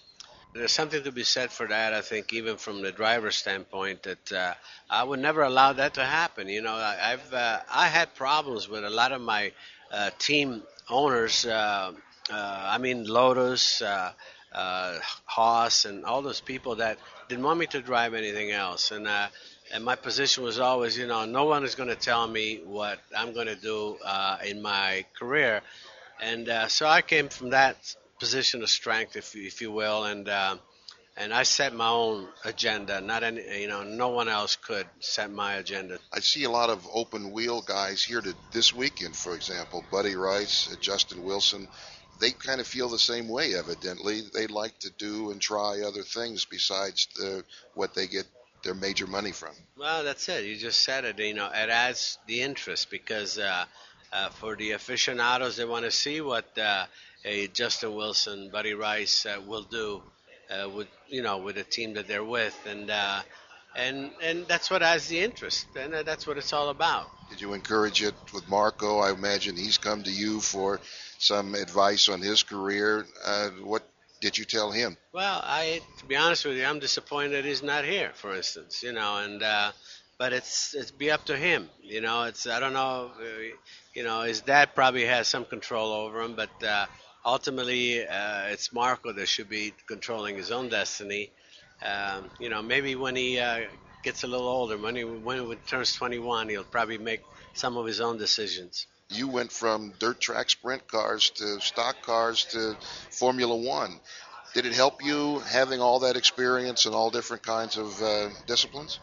There's something to be said for that. I think even from the driver's standpoint, that uh, I would never allow that to happen. You know, I, I've uh, I had problems with a lot of my uh, team owners. Uh, uh, I mean, Lotus, uh, Haas, and all those people that didn't want me to drive anything else. And and my position was always, you know, no one is going to tell me what I'm going to do in my career. And so I came from that position of strength, if you, if you will, and uh, and I set my own agenda. Not any, you know, no one else could set my agenda. I see a lot of open wheel guys here to this weekend, for example, Buddy Rice, uh, Justin Wilson. They kind of feel the same way, evidently. They like to do and try other things besides the what they get their major money from. Well, that's it. You just said it. You know, it adds the interest because uh, uh, for the aficionados, they want to see what uh, a Justin Wilson, Buddy Rice uh, will do uh, with you know with the team that they're with, and uh, and and that's what has the interest, and uh, that's what it's all about. Did you encourage it with Marco? I imagine he's come to you for some advice on his career. Uh, what did you tell him? Well, I to be honest with you, I'm disappointed he's not here, for instance. You know, and uh, but it's it's be up to him. You know, it's I don't know. You know, his dad probably has some control over him, but uh, ultimately uh, it's Marco that should be controlling his own destiny. Um, you know, maybe when he uh, gets a little older, when he when he turns 21, he'll probably make some of his own decisions. You went from dirt track sprint cars to stock cars to Formula One. Did it help you having all that experience in all different kinds of uh, disciplines?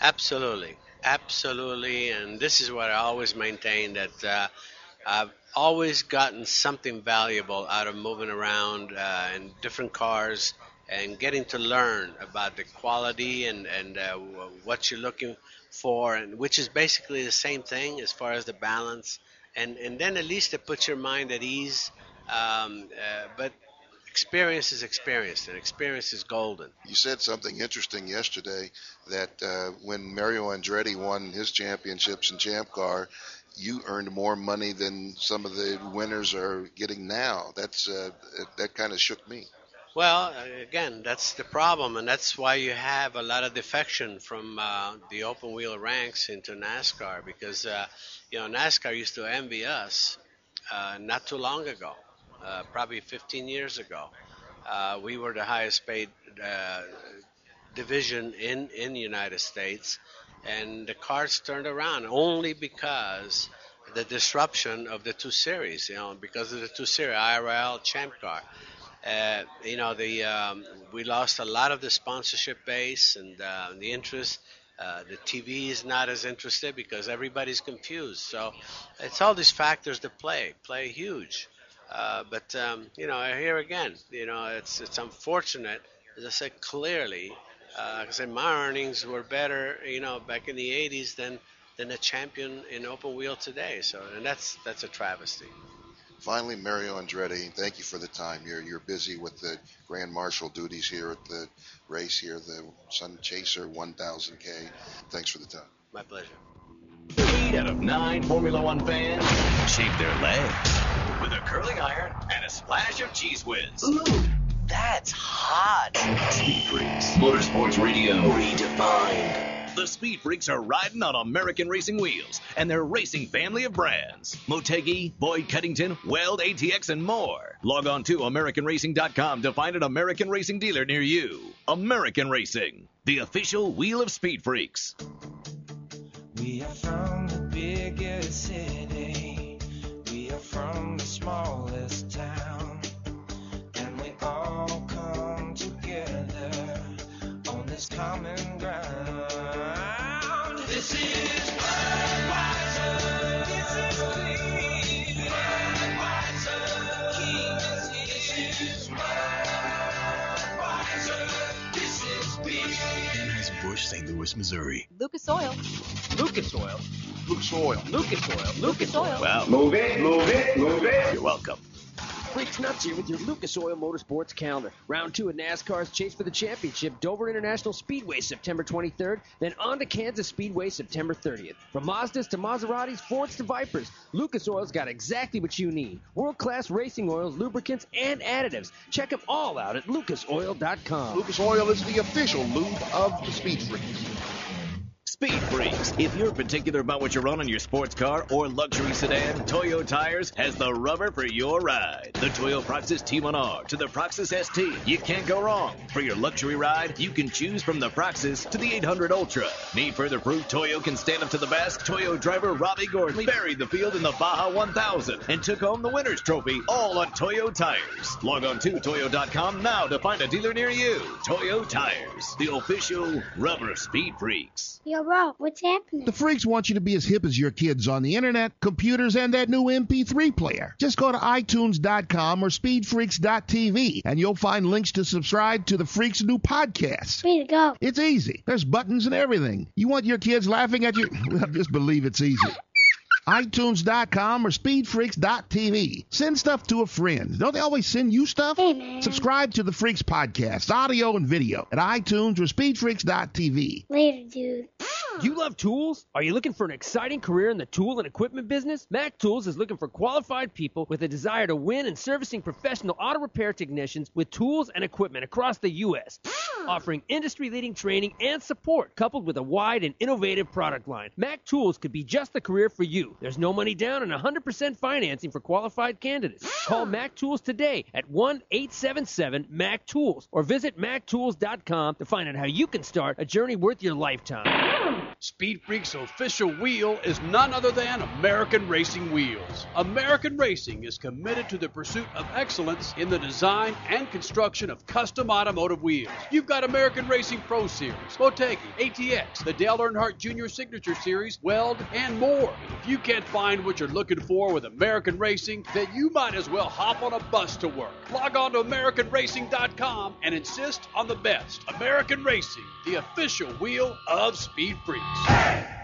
Absolutely, absolutely, and this is what I always maintain that uh, I've always gotten something valuable out of moving around uh, in different cars and getting to learn about the quality and and uh, what you're looking for, and which is basically the same thing as far as the balance, and and then at least it puts your mind at ease. Um, uh, but experience is experience, and experience is golden. You said something interesting yesterday that uh, when Mario Andretti won his championships in Champ Car, you earned more money than some of the winners are getting now. That's uh, that kind of shook me. Well, again, that's the problem, and that's why you have a lot of defection from uh, the open wheel ranks into NASCAR because uh, you know NASCAR used to envy us uh, not too long ago, uh, probably 15 years ago. Uh, we were the highest paid division in in the United States, and the cards turned around only because the disruption of the two series. You know, because of the two series, IRL, Champ Car. Uh, you know, the um, we lost a lot of the sponsorship base and uh, the interest. Uh, the TV is not as interested because everybody's confused. So it's all these factors that play play huge. Uh, but um, you know, here again, you know, it's it's unfortunate. As I said clearly, uh, I said my earnings were better, you know, back in the '80s than than a champion in open wheel today. So, and that's that's a travesty. Finally, Mario Andretti, thank you for the time. You're you're busy with the Grand Marshal duties here at the race here, the Sun Chaser 1000K. Thanks for the time. My pleasure. Eight out of nine Formula One fans shave their legs with a curling iron and a splash of cheese whiz. Ooh, that's hot. Speed Freaks, Motorsports Radio redefined. The Speed Freaks are riding on American racing wheels and their racing family of brands. Motegi, Boyd Coddington, Weld, ATX, and more. Log on to AmericanRacing.com to find an American racing dealer near you. American Racing, the official wheel of Speed Freaks. We are from the biggest city. We are from the smallest Louis, Missouri. Lucas Oil. Lucas Oil. Lucas Oil. Lucas Oil. Lucas Oil. Well, Move it, move it, move it. You're welcome. Freaks Nuts here with your Lucas Oil Motorsports calendar. Round two of NASCAR's Chase for the Championship, Dover International Speedway, September 23rd, then on to Kansas Speedway, September 30th. From Mazdas to Maseratis, Fords to Vipers, Lucas Oil's got exactly what you need. World-class racing oils, lubricants, and additives. Check them all out at lucasoil.com. Lucas Oil is the official lube of the Speed Freaks. Speed Freaks. If you're particular about what you run on your sports car or luxury sedan, Toyo Tires has the rubber for your ride. The Toyo Proxes T1R to the Proxes ST. You can't go wrong. For your luxury ride, you can choose from the Proxes to the 800 Ultra. Need further proof Toyo can stand up to the best? Toyo driver Robby Gordon buried the field in the Baja 1000 and took home the winner's trophy all on Toyo Tires. Log on to Toyo.com now to find a dealer near you. Toyo Tires, the official rubber Speed Freaks. Yo, Rob, what's happening? The freaks want you to be as hip as your kids on the internet, computers, and that new MP3 player. Just go to iTunes.com or SpeedFreaks.tv and you'll find links to subscribe to the Freaks' new podcast. Way to go. It's easy. There's buttons and everything. You want your kids laughing at you? *laughs* Well, just believe it's easy. iTunes.com or SpeedFreaks.tv. Send stuff to a friend. Don't they always send you stuff? Hey. Subscribe to the Freaks podcast, audio and video, at iTunes or SpeedFreaks.tv. Later, dude. You love tools? Are you looking for an exciting career in the tool and equipment business? Mac Tools is looking for qualified people with a desire to win in servicing professional auto repair technicians with tools and equipment across the U.S., offering industry leading training and support coupled with a wide and innovative product line. Mac Tools could be just the career for you. There's no money down and 100% financing for qualified candidates. *gasps* Call Mac Tools today at 1 877 Mac Tools or visit MacTools.com to find out how you can start a journey worth your lifetime. *clears throat* Speed Freak's official wheel is none other than American Racing Wheels. American Racing is committed to the pursuit of excellence in the design and construction of custom automotive wheels. You've got American Racing Pro Series, Motegi, ATX, the Dale Earnhardt Jr. Signature Series, Weld, and more. If you can't find what you're looking for with American Racing, then you might as well hop on a bus to work. Log on to AmericanRacing.com and insist on the best. American Racing, the official wheel of Speed Freaks.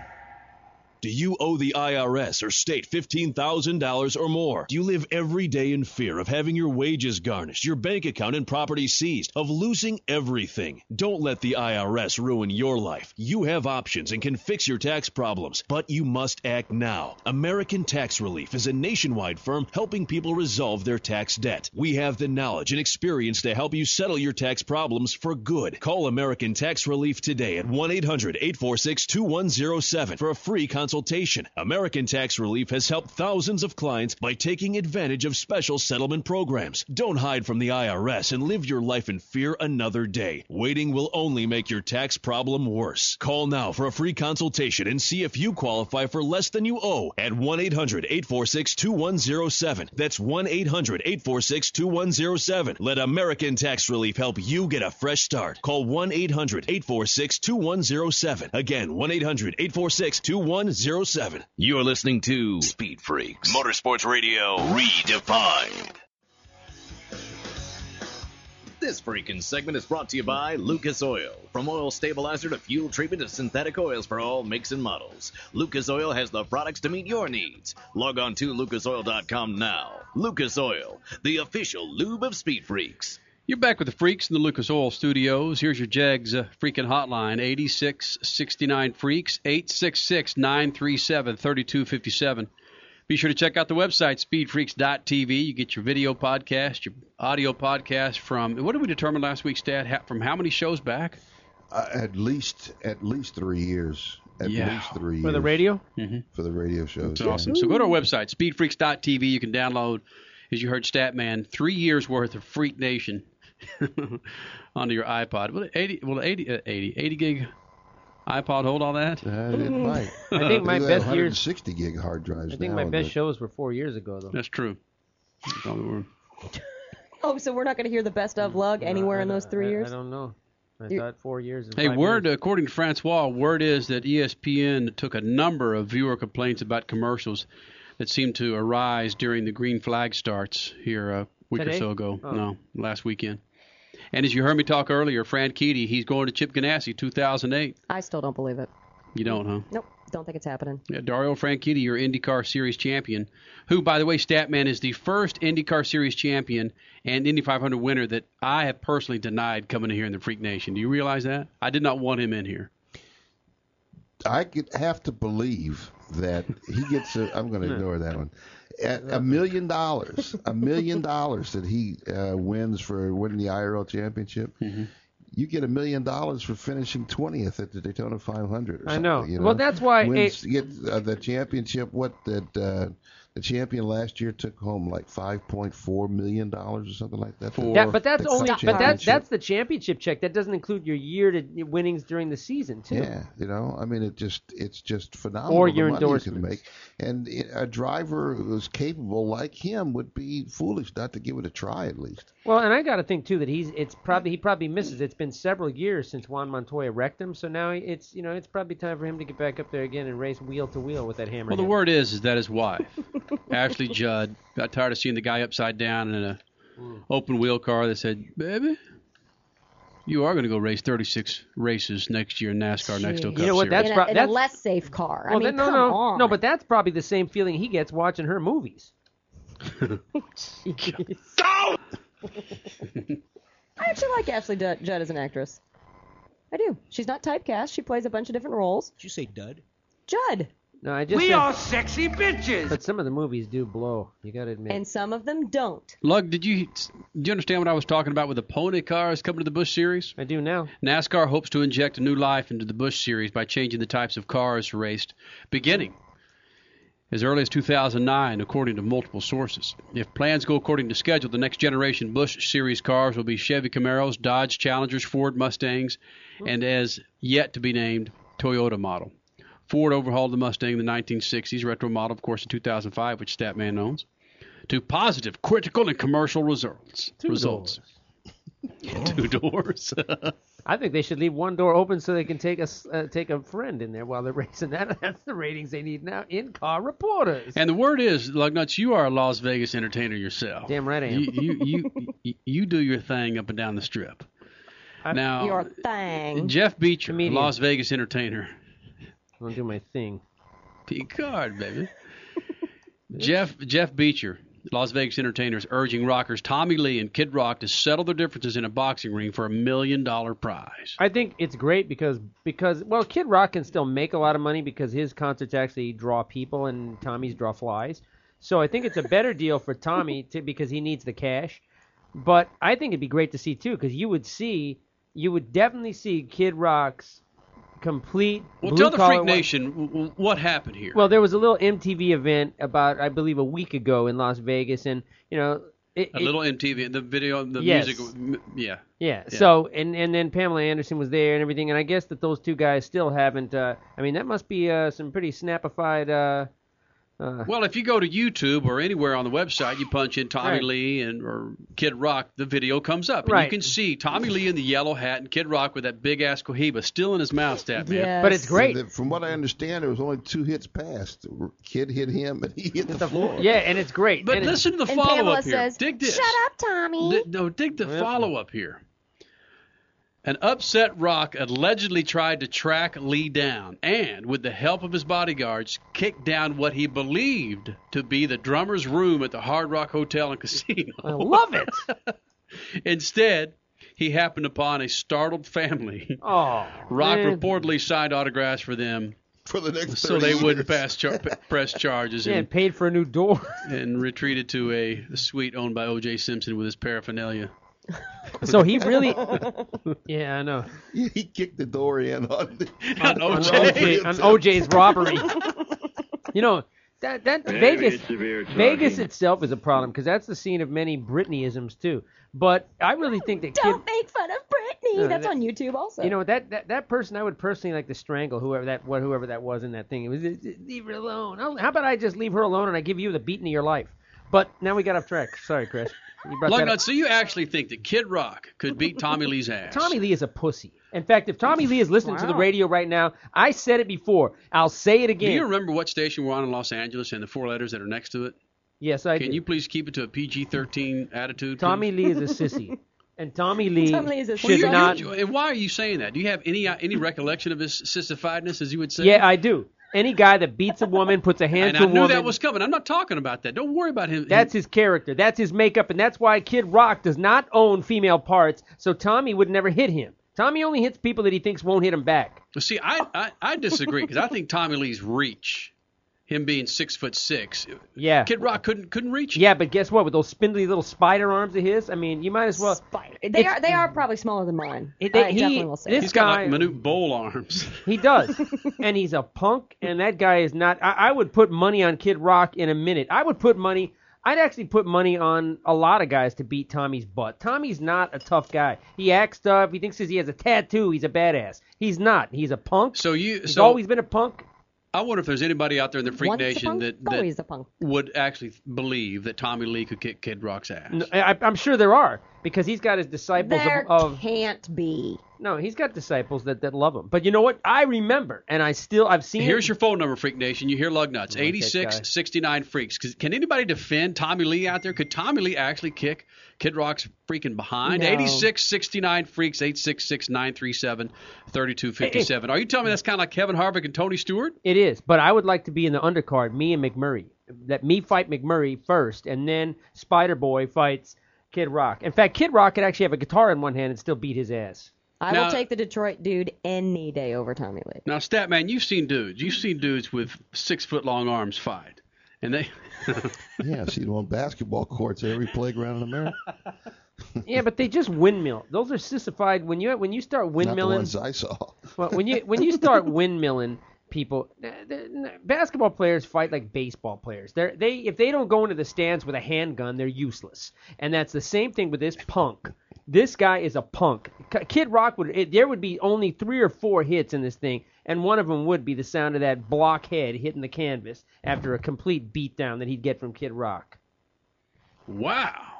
Do you owe the IRS or state $15,000 or more? Do you live every day in fear of having your wages garnished, your bank account and property seized, of losing everything? Don't let the IRS ruin your life. You have options and can fix your tax problems, but you must act now. American Tax Relief is a nationwide firm helping people resolve their tax debt. We have the knowledge and experience to help you settle your tax problems for good. Call American Tax Relief today at 1 800 846 2107 for a free consultation consultation. American Tax Relief has helped thousands of clients by taking advantage of special settlement programs. Don't hide from the IRS and live your life in fear another day. Waiting will only make your tax problem worse. Call now for a free consultation and see if you qualify for less than you owe at 1 800 846 2107. That's 1 800 846 2107. Let American Tax Relief help you get a fresh start. Call 1 800 846 2107. Again, 1 800 846 2107. You're listening to Speed Freaks Motorsports Radio Redefined. This freaking segment is brought to you by Lucas Oil. From oil stabilizer to fuel treatment to synthetic oils for all makes and models, Lucas Oil has the products to meet your needs. Log on to lucasoil.com now. Lucas Oil, the official lube of Speed Freaks. You're back with the Freaks in the Lucas Oil Studios. Here's your Jegs uh, freaking hotline 8669 Freaks 866 937 3257. Be sure to check out the website speedfreaks.tv. You get your video podcast, your audio podcast from what did we determine last week, Stat? Ha- From how many shows back? Uh, at least at least three years. At Yeah. least three For the radio? Mm-hmm. For the radio shows. That's awesome. So go to our website, speedfreaks.tv. You can download, as you heard Statman, three years worth of Freak Nation *laughs* onto your iPod. Will 80, will it 80, uh, 80, 80 gig iPod hold all that? Uh, it might. I think my best years. 60 gig hard drives I think now my best the- shows were four years ago, though. That's true. Probably were. *laughs* Oh, so we're not going to hear the best of lug anywhere in those three I, years? I don't know. I You- thought four years. And Hey, word years. according to Francois, word is that ESPN took a number of viewer complaints about commercials that seemed to arise during the green flag starts here a week Today? or so ago. Oh. No, last weekend. And as you heard me talk earlier, Franchitti, he's going to Chip Ganassi 2008. I still don't believe it. You don't, huh? Nope, don't think it's happening. Yeah, Dario Franchitti, your IndyCar Series champion, who, by the way, Statman is the first IndyCar Series champion and Indy 500 winner that I have personally denied coming in here in the Freak Nation. Do you realize that? I did not want him in here. I have to believe that he gets. A, I'm going to ignore that one. A million dollars, a million dollars that he uh, wins for winning the IRL championship. Mm-hmm. You get a million dollars for finishing 20th at the Daytona 500. Or I know. You Well, that's why Wins, get uh, the championship. What that uh, the champion last year took home like 5.4 million dollars or something like that. Yeah, but that's only. But that's that's the championship check. That doesn't include your year to winnings during the season too. Yeah, you know, I mean, it just it's just phenomenal. Or your money you can make, and it- a driver who's capable like him would be foolish not to give it a try at least. Well, and I got to think too that he's it's probably he probably misses. It's been several years since Juan Montoya wrecked him, so now it's you know it's probably time for him to get back up there again and race wheel to wheel with that hammer. Well, the word is is that his wife, *laughs* Ashley Judd, got tired of seeing the guy upside down in a mm. open wheel car that said, "Baby, you are going to go race 36 races next year in NASCAR next to Cup You know what? Series." That's in, pro- a, in a less safe car. well, I mean, then, no, come no, on. no, but that's probably the same feeling he gets watching her movies. *laughs* *laughs* *laughs* I actually like Ashley Judd, Judd as an actress. I do. She's not typecast. She plays a bunch of different roles. Did you say dud? Judd. No, I just We said- are sexy bitches. But some of the movies do blow. You got to admit. And some of them don't. Lug, did you did you understand what I was talking about with the pony cars coming to the Busch Series? I do now. NASCAR hopes to inject a new life into the Busch Series by changing the types of cars raced, beginning as early as 2009, according to multiple sources. If plans go according to schedule, the next generation Busch Series cars will be Chevy Camaros, Dodge Challengers, Ford Mustangs, and as yet to be named Toyota model. Ford overhauled the Mustang in the 1960s, retro model, of course, in 2005, which Statman owns, to positive, critical, and commercial results. Two results. *laughs* Two doors. *laughs* I think they should leave one door open so they can take a s- uh, take a friend in there while they're *laughs* racing. That that's the ratings they need now. In car reporters. And the word is, Lugnuts, you are a Las Vegas entertainer yourself. Damn right I am. You you you, you, you do your thing up and down the strip. now, Your thing. Jeff Beacher, Comedian. Las Vegas entertainer. I'll do my thing. Picard, baby. *laughs* Jeff Jeff Beacher, Las Vegas entertainers, urging rockers Tommy Lee and Kid Rock to settle their differences in a boxing ring for a million dollar prize. I think it's great because because well, Kid Rock can still make a lot of money because his concerts actually draw people and Tommy's draw flies. So I think it's a better deal for Tommy to, because he needs the cash. But I think it'd be great to see too because you would see you would definitely see Kid Rock's complete. Well, blue tell the Freak Nation w- what happened here. Well, there was a little MTV event about, I believe, a week ago in Las Vegas, and you know, it, a it- little MTV, the video, the Yes. music, m- yeah. Yeah. So and and then Pamela Anderson was there and everything, and I guess that those two guys still haven't. Uh, I mean, that must be uh, some pretty snapified. Uh, uh, Well, if you go to YouTube or anywhere on the website, you punch in Tommy Right. Lee and or Kid Rock, the video comes up, and Right. you can see Tommy Lee in the yellow hat and Kid Rock with that big ass cohiba still in his mouth, stat man. But it's great. And From what I understand, there was only two hits passed. Kid hit him, and he hit the floor. yeah, and it's great. But And listen to the follow up here. says, dig this. "Shut up, Tommy." Di- no, dig the follow up here. An upset Rock allegedly tried to track Lee down and, with the help of his bodyguards, kicked down what he believed to be the drummer's room at the Hard Rock Hotel and Casino. I love it. *laughs* Instead, he happened upon a startled family. Oh, Rock man. reportedly signed autographs for them for the next so 30 they wouldn't pass char- press charges Yeah, and, and paid for a new door. and retreated to a suite owned by O.J. Simpson with his paraphernalia. So he really. *laughs* yeah, I know. *laughs* He kicked the door in on, the, on, on OJ, on OJ's robbery. *laughs* you know that that Very Vegas Vegas itself is a problem because that's the scene of many Britneyisms too. But I really think that Don't make fun of Britney. No, That's that- on YouTube also. you know that, that that person I would personally like to strangle whoever that what whoever that was in that thing. It was leave her alone. I'll- How about I just leave her alone and I give you the beating of your life? But now we got off track. Sorry, Chris. You brought that up. Lugnut, so you actually think that Kid Rock could beat Tommy Lee's *laughs* ass? Tommy Lee is a pussy. In fact, if Tommy Lee is listening to the radio right now, I said it before. I'll say it again. Do you remember what station we're on in Los Angeles and the four letters that are next to it? Yes, I Can do. you please keep it to a PG-13 attitude? please? Tommy Lee is a sissy, *laughs* and Tommy Lee Tommy Lee is a should Well, you- not. you- and why are you saying that? Do you have any uh, any recollection of his sissifiedness, as you would say? Yeah, I do. Any guy that beats a woman, puts a hand and to I a knew that was coming. I'm not talking about that. Don't worry about him. That's his character. That's his makeup, and that's why Kid Rock does not own female parts. So Tommy would never hit him. Tommy only hits people that he thinks won't hit him back. See, I I, I disagree because I think Tommy Lee's reach, him being six foot six, Yeah. Kid Rock couldn't couldn't reach. him. Yeah, but guess what? With those spindly little spider arms of his, I mean, you might as well. Spider. They are they are probably smaller than mine. It- I he- definitely will say. this He's got guy- like minute bowl arms. *laughs* He does, *laughs* and he's a punk. And that guy is not. I, I would put money on Kid Rock in a minute. I would put money. I'd actually put money on a lot of guys to beat Tommy's butt. Tommy's not a tough guy. He acts tough. He thinks he has a tattoo, he's a badass. He's not. He's a punk. So you, He's so always been a punk. I wonder if there's anybody out there in the Freak Once Nation punk, that, that always a punk. would actually believe that Tommy Lee could kick Kid Rock's ass. No, I, I'm sure there are because he's got his disciples There of, of. can't be. No, he's got disciples that, that love him. But you know what? I remember, and I still I've seen. Here's it. your phone number, Freak Nation. You hear Lug Nuts. I like that 86 69 Freaks. 'Cause Can anybody defend Tommy Lee out there? Could Tommy Lee actually kick Kid Rock's freaking behind? No. 86 69 Freaks, 866 937 3257. Are you telling me that's kind of like Kevin Harvick and Tony Stewart? It is, but I would like to be in the undercard, me and McMurray. Let me fight McMurray first, and then Spider Boy fights Kid Rock. In fact, Kid Rock could actually have a guitar in one hand and still beat his ass. I Now- will take the Detroit dude any day over Tommy Lee. Now, Statman, you've seen dudes. You've seen dudes with six foot long arms fight. And they. *laughs* Yeah, I've seen them on basketball courts every playground in America. *laughs* yeah, but they just windmill. Those are sissified. When you when you start Not the ones I saw. well, when you when you start *laughs* windmilling people, basketball players fight like baseball players. They're they if they don't go into the stands with a handgun, they're useless. And that's the same thing with this punk. This guy is a punk. Kid Rock would it, there would be only three or four hits in this thing, and one of them would be the sound of that blockhead hitting the canvas after a complete beatdown that he'd get from Kid Rock. Wow.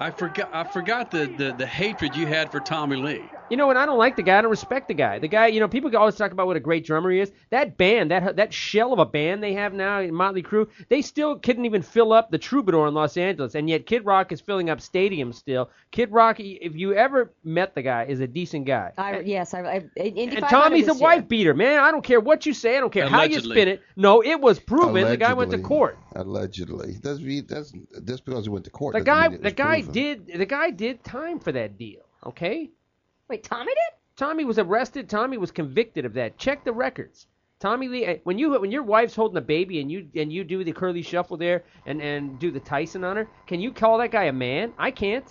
I forgot. I forgot the, the, the hatred you had for Tommy Lee. You know what? I don't like the guy. I don't respect the guy. The guy, you know, people always talk about what a great drummer he is. That band, that that shell of a band they have now, Motley Crue, they still couldn't even fill up the Troubadour in Los Angeles, and yet Kid Rock is filling up stadiums still. Kid Rock, if you ever met the guy, is a decent guy. I, yes, I, I Indy And Tommy's a this year. wife beater, man. I don't care what you say. I don't care how you spin it. No, it was proven. The guy went to court. Allegedly, that's that's just because he went to court. The guy, the guy proven. Did, the guy did time for that deal. Okay. Wait, Tommy did? Tommy was arrested. Tommy was convicted of that. Check the records. Tommy Lee, eh, when you when your wife's holding a baby and you and you do the curly shuffle there and and do the Tyson on her, can you call that guy a man? I can't.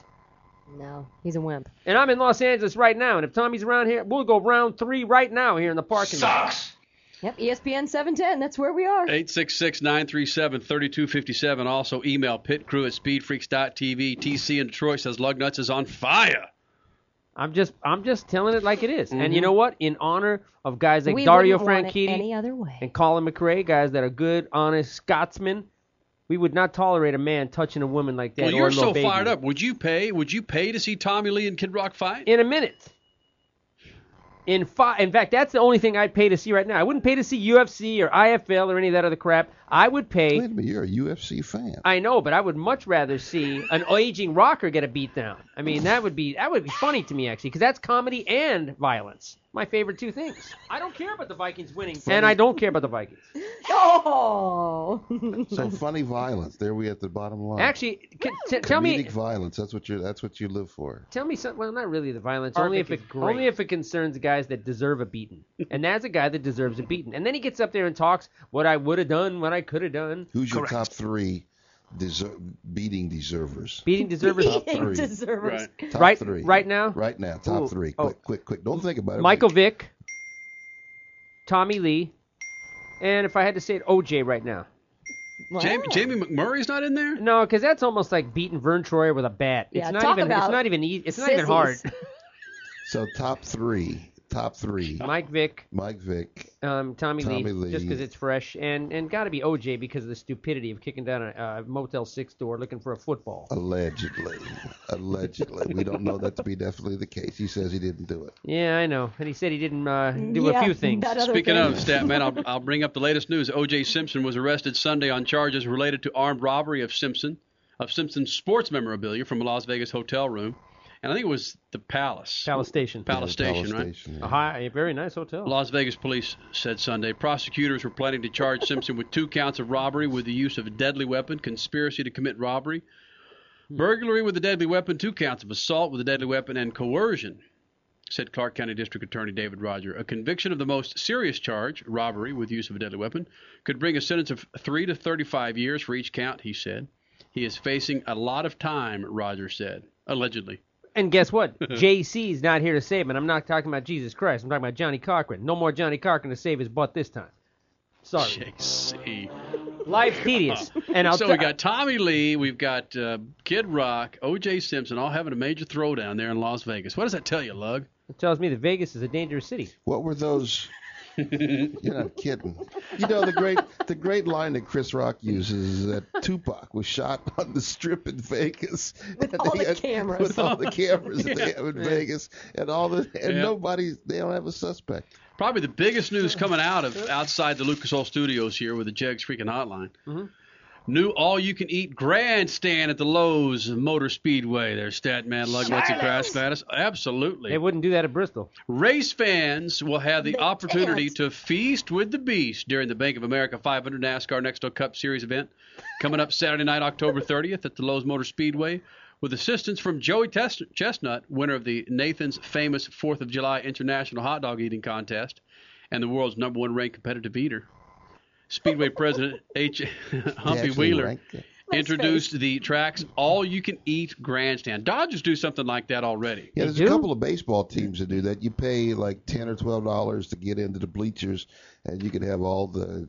No, he's a wimp. And I'm in Los Angeles right now, and if Tommy's around here, we'll go round three right now here in the parking lot. Yep, ESPN 710. That's where we are. 866-937-3257. Also email pitcrew at speedfreaks.tv. TC in Detroit says Lugnuts is on fire. I'm just I'm just telling it like it is. And you Mhm. know what? In honor of guys like we Dario wouldn't want it Franchitti any other way. and Colin McRae, guys that are good, honest Scotsmen, we would not tolerate a man touching a woman like that. well, or you're a so baby. fired up. Would you pay? Would you pay to see Tommy Lee and Kid Rock fight? In a minute. In in fact, that's the only thing I'd pay to see right now. I wouldn't pay to see UFC or IFL or any of that other crap. I would pay. Wait a minute, you're a UFC fan. I know, but I would much rather see an aging rocker get a beat down. I mean, that would be that would be funny to me actually, because that's comedy and violence. My favorite two things. I don't care about the Vikings winning, and I don't care about the Vikings. *laughs* Oh. So funny violence. There we at the bottom line. Actually, c- t- tell me, Comedic violence. That's what you. That's what you live for. tell me something. Well, not really the violence. Harvick only if it only if it concerns guys that deserve a beating, and that's a guy that deserves a beating. And then he gets up there and talks what I would have done, what I could have done. Who's your top three deser- beating deservers? Beating deservers. Top three. deservers. Top Right- three. right now? Right now. Top Ooh, three. oh. Quick, quick, quick. Don't think about it. Michael Vick, Tommy Lee, and if I had to say it, OJ right now. Jamie, Jamie McMurray's not in there. No, because that's almost like beating Verne Troyer with a bat. It's Yeah, not talk even. It's about not even. easy. It's not even hard. *laughs* *laughs* So top three. Top three. Mike Vick, Mike Vick. um, Tommy, Tommy Lee, just because it's fresh, and and got to be OJ because of the stupidity of kicking down a, a Motel Six door looking for a football. Allegedly. Allegedly. We don't know that to be definitely the case. He says he didn't do it. Yeah, I know, and he said he didn't uh, do Yeah, a few things. Speaking thing. of Statman, I'll, *laughs* I'll bring up the latest news. O.J. Simpson was arrested Sunday on charges related to armed robbery of Simpson, of Simpson's sports memorabilia from a Las Vegas hotel room, and I think it was the Palace. Palace Station. Palace Station, right? A high, a very nice hotel. Las Vegas police said Sunday prosecutors were planning to charge *laughs* Simpson with two counts of robbery with the use of a deadly weapon, conspiracy to commit robbery, hmm. burglary with a deadly weapon, two counts of assault with a deadly weapon, and coercion, said Clark County District Attorney David Roger. A conviction of the most serious charge, robbery with use of a deadly weapon, could bring a sentence of 3 to 35 years for each count, he said. He is facing a lot of time, Roger said, allegedly. And guess what? *laughs* JC's not here to save him. And I'm not talking about Jesus Christ. I'm talking about Johnnie Cochran. No more Johnnie Cochran to save his butt this time. Sorry. JC. Life's tedious. *laughs* And I'll so t- we got Tommy Lee, we've got uh, Kid Rock, O.J. Simpson, all having a major throwdown there in Las Vegas. What does that tell you, Lug? It tells me that Vegas is a dangerous city. What were those? *laughs* You're not kidding. You know the great the great line that Chris Rock uses is that Tupac was shot *laughs* on the strip in Vegas With *laughs* all the had- cameras. with all the cameras that they have in Vegas and all the and Yeah. nobody they don't have a suspect. Probably the biggest news coming out of outside the Lucas Oil Studios here with the JEGS freaking hotline. Mhm. New all-you-can-eat grandstand at the Lowe's Motor Speedway. There's Statman, Lug, Nuts, and Crash Status. Absolutely. They wouldn't do that at Bristol. Race fans will have the opportunity to feast with the beast during the Bank of America 500 NASCAR Nextel Cup Series event coming up Saturday night, October 30th at the Lowe's Motor Speedway with assistance from Joey Tes- Chestnut, winner of the Nathan's famous 4th of July International Hot Dog Eating Contest and the world's number one ranked competitive eater. Speedway President H. *laughs* Humpy Wheeler introduced the track's all-you-can-eat grandstand. Dodgers do something like that already. Yeah, there's a couple of baseball teams that do that. You pay like ten or twelve dollars to get into the bleachers, and you can have all the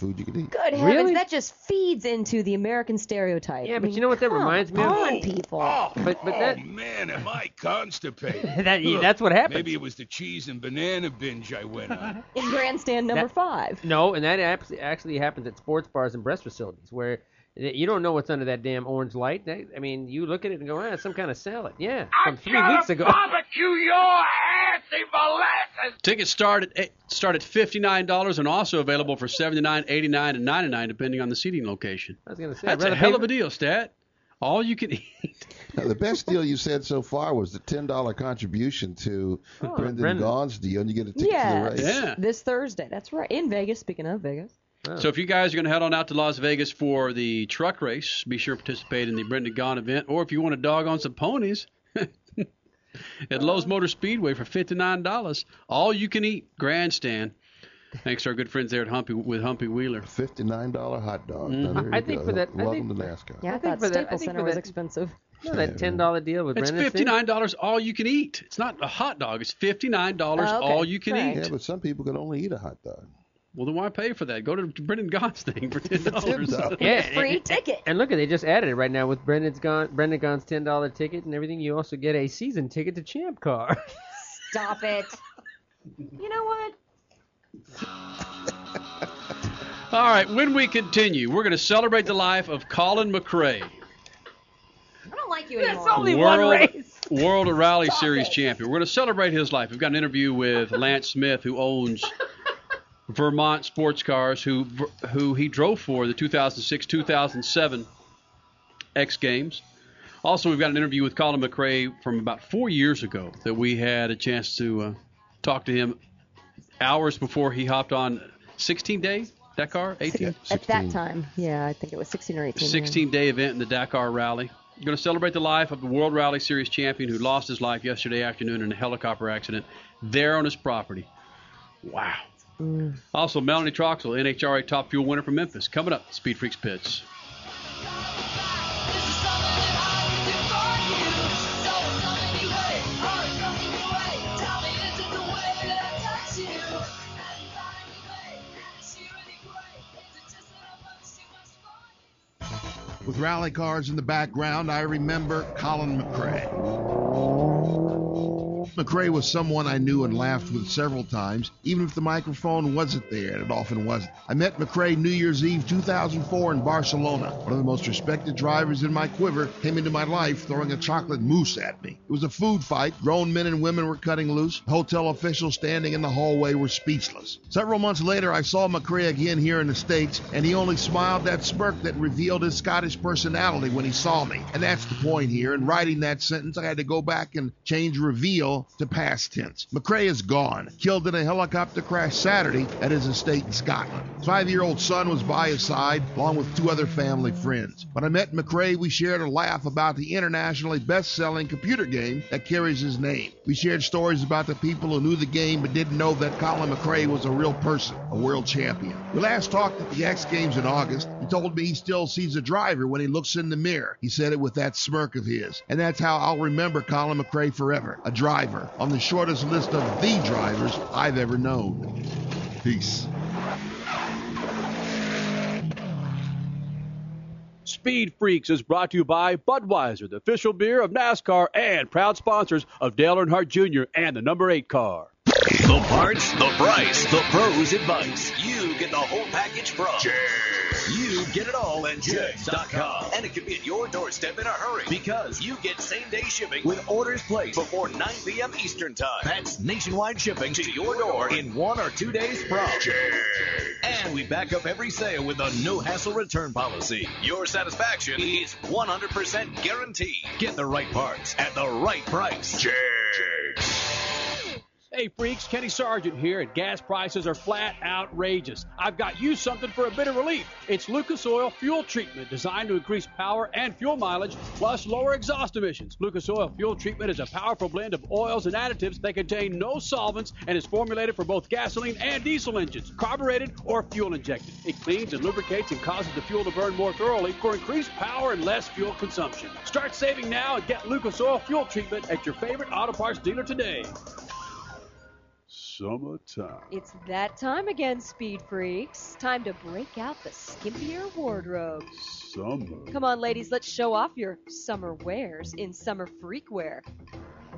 food you can eat. Good heavens, that just feeds into the American stereotype. Yeah, but you know what that reminds me of? on, people. Oh, but but oh, that Oh man, am I constipated? *laughs* That- that's what happens. Maybe it was the cheese and banana binge I went on. *laughs* in grandstand number That- five. no, and that abs- actually happens at sports bars and breast facilities where you don't know what's under that damn orange light. That- I mean, you look at it and go, ah, some kind of salad. Yeah, from three weeks ago. *laughs* Barbecue your assy molasses. Tickets start at start at fifty nine dollars and also available for seventy nine, eighty nine, and ninety nine depending on the seating location. I was gonna say, I'd That's a rather hell of a deal, Stat. All you can *laughs* eat. Now, the best deal you said so far was the ten dollar contribution to Oh, Brendan Brendan. Gaughan's deal, and you get a ticket Yes, to the race. Yeah. this Thursday. That's right. In Vegas. Speaking of Vegas. So if you guys are going to head on out to Las Vegas for the truck race, be sure to participate in the Brendan Gaughan event. Or if you want to dog on some ponies, *laughs* at Lowe's Motor Speedway for fifty nine dollars, all you can eat grandstand. Thanks to our good friends there at Humpy with Humpy Wheeler. Fifty nine dollar hot dog. Mhm. Now, there I you think go. for that- I welcome think- to NASCAR. Yeah, I, I think thought for that- I Staples think Center for was that- expensive. No, *laughs* that ten dollar deal with It's fifty nine dollars all you can eat. It's not a hot dog. It's fifty nine dollars Oh, okay. all you can Right. eat. Yeah, but some people can only eat a hot dog. Well, then why pay for that? Go to Brendan Gaughan's thing for *laughs* ten dollars. *laughs* Yeah, Free and, ticket. And look, at they just added it right now with Brendan's Brendan Gaughan's ten dollar ticket and everything. You also get a season ticket to Champ Car. *laughs* Stop it. You know what? All right, when we continue, we're going to celebrate the life of Colin McRae, I don't like you anymore. World World Rally Series champion. We're going to celebrate his life. We've got an interview with Lance Smith, who owns Vermont Sports Cars, who who he drove for the 2006-2007 X Games. Also, we've got an interview with Colin McRae from about four years ago that we had a chance to uh, talk to him hours before he hopped on 16 day Dakar, 18, At that time, yeah, I think it was 16 or 18. 16 day event in the Dakar Rally. We're going to celebrate the life of the World Rally Series champion who lost his life yesterday afternoon in a helicopter accident there on his property. Wow. Mm. Also, Melanie Troxel, NHRA Top Fuel winner from Memphis, coming up. Speed Freaks Pits. With rally cars in the background, I remember Colin McRae. McRae was someone I knew and laughed with several times, even if the microphone wasn't there, and it often wasn't. I met McRae New Year's Eve 2004 in Barcelona. One of the most respected drivers in my quiver came into my life throwing a chocolate mousse at me. It was a food fight. Grown men and women were cutting loose. Hotel officials standing in the hallway were speechless. Several months later, I saw McRae again here in the States, and he only smiled that smirk that revealed his Scottish personality when he saw me. And that's the point here. In writing that sentence, I had to go back and change reveal to past tense. McRae is gone, killed in a helicopter crash Saturday at his estate in Scotland. His five-year-old son was by his side, along with two other family friends. When I met McRae, we shared a laugh about the internationally best-selling computer game that carries his name. We shared stories about the people who knew the game but didn't know that Colin McRae was a real person, a world champion. We last talked at the X Games in August. He told me he still sees a driver when he looks in the mirror. He said it with that smirk of his. And that's how I'll remember Colin McRae forever. A driver on the shortest list of the drivers I've ever known. Peace. Speed Freaks is brought to you by Budweiser, the official beer of NASCAR and proud sponsors of Dale Earnhardt Jr. and the number 8 car. The parts, the price, the pros advice. You get the whole package from You get it all at JEGS.com. And it can be at your doorstep in a hurry because you get same day shipping with orders placed before 9 p.m. Eastern Time. That's nationwide shipping to your door in one or two days from And we back up every sale with a no hassle return policy. Your satisfaction is 100% guaranteed. Get the right parts at the right price. Hey freaks, Kenny Sargent here, and gas prices are flat outrageous. I've got you something for a bit of relief. It's Lucas Oil Fuel Treatment, designed to increase power and fuel mileage, plus lower exhaust emissions. Lucas Oil Fuel Treatment is a powerful blend of oils and additives that contain no solvents and is formulated for both gasoline and diesel engines, carbureted or fuel injected. It cleans and lubricates and causes the fuel to burn more thoroughly for increased power and less fuel consumption. Start saving now and get Lucas Oil Fuel Treatment at your favorite auto parts dealer today. Summertime. It's that time again, Speed Freaks. Time to break out the skimpier wardrobe. Summer. Come on, ladies, let's show off your summer wares in Summer Freakwear.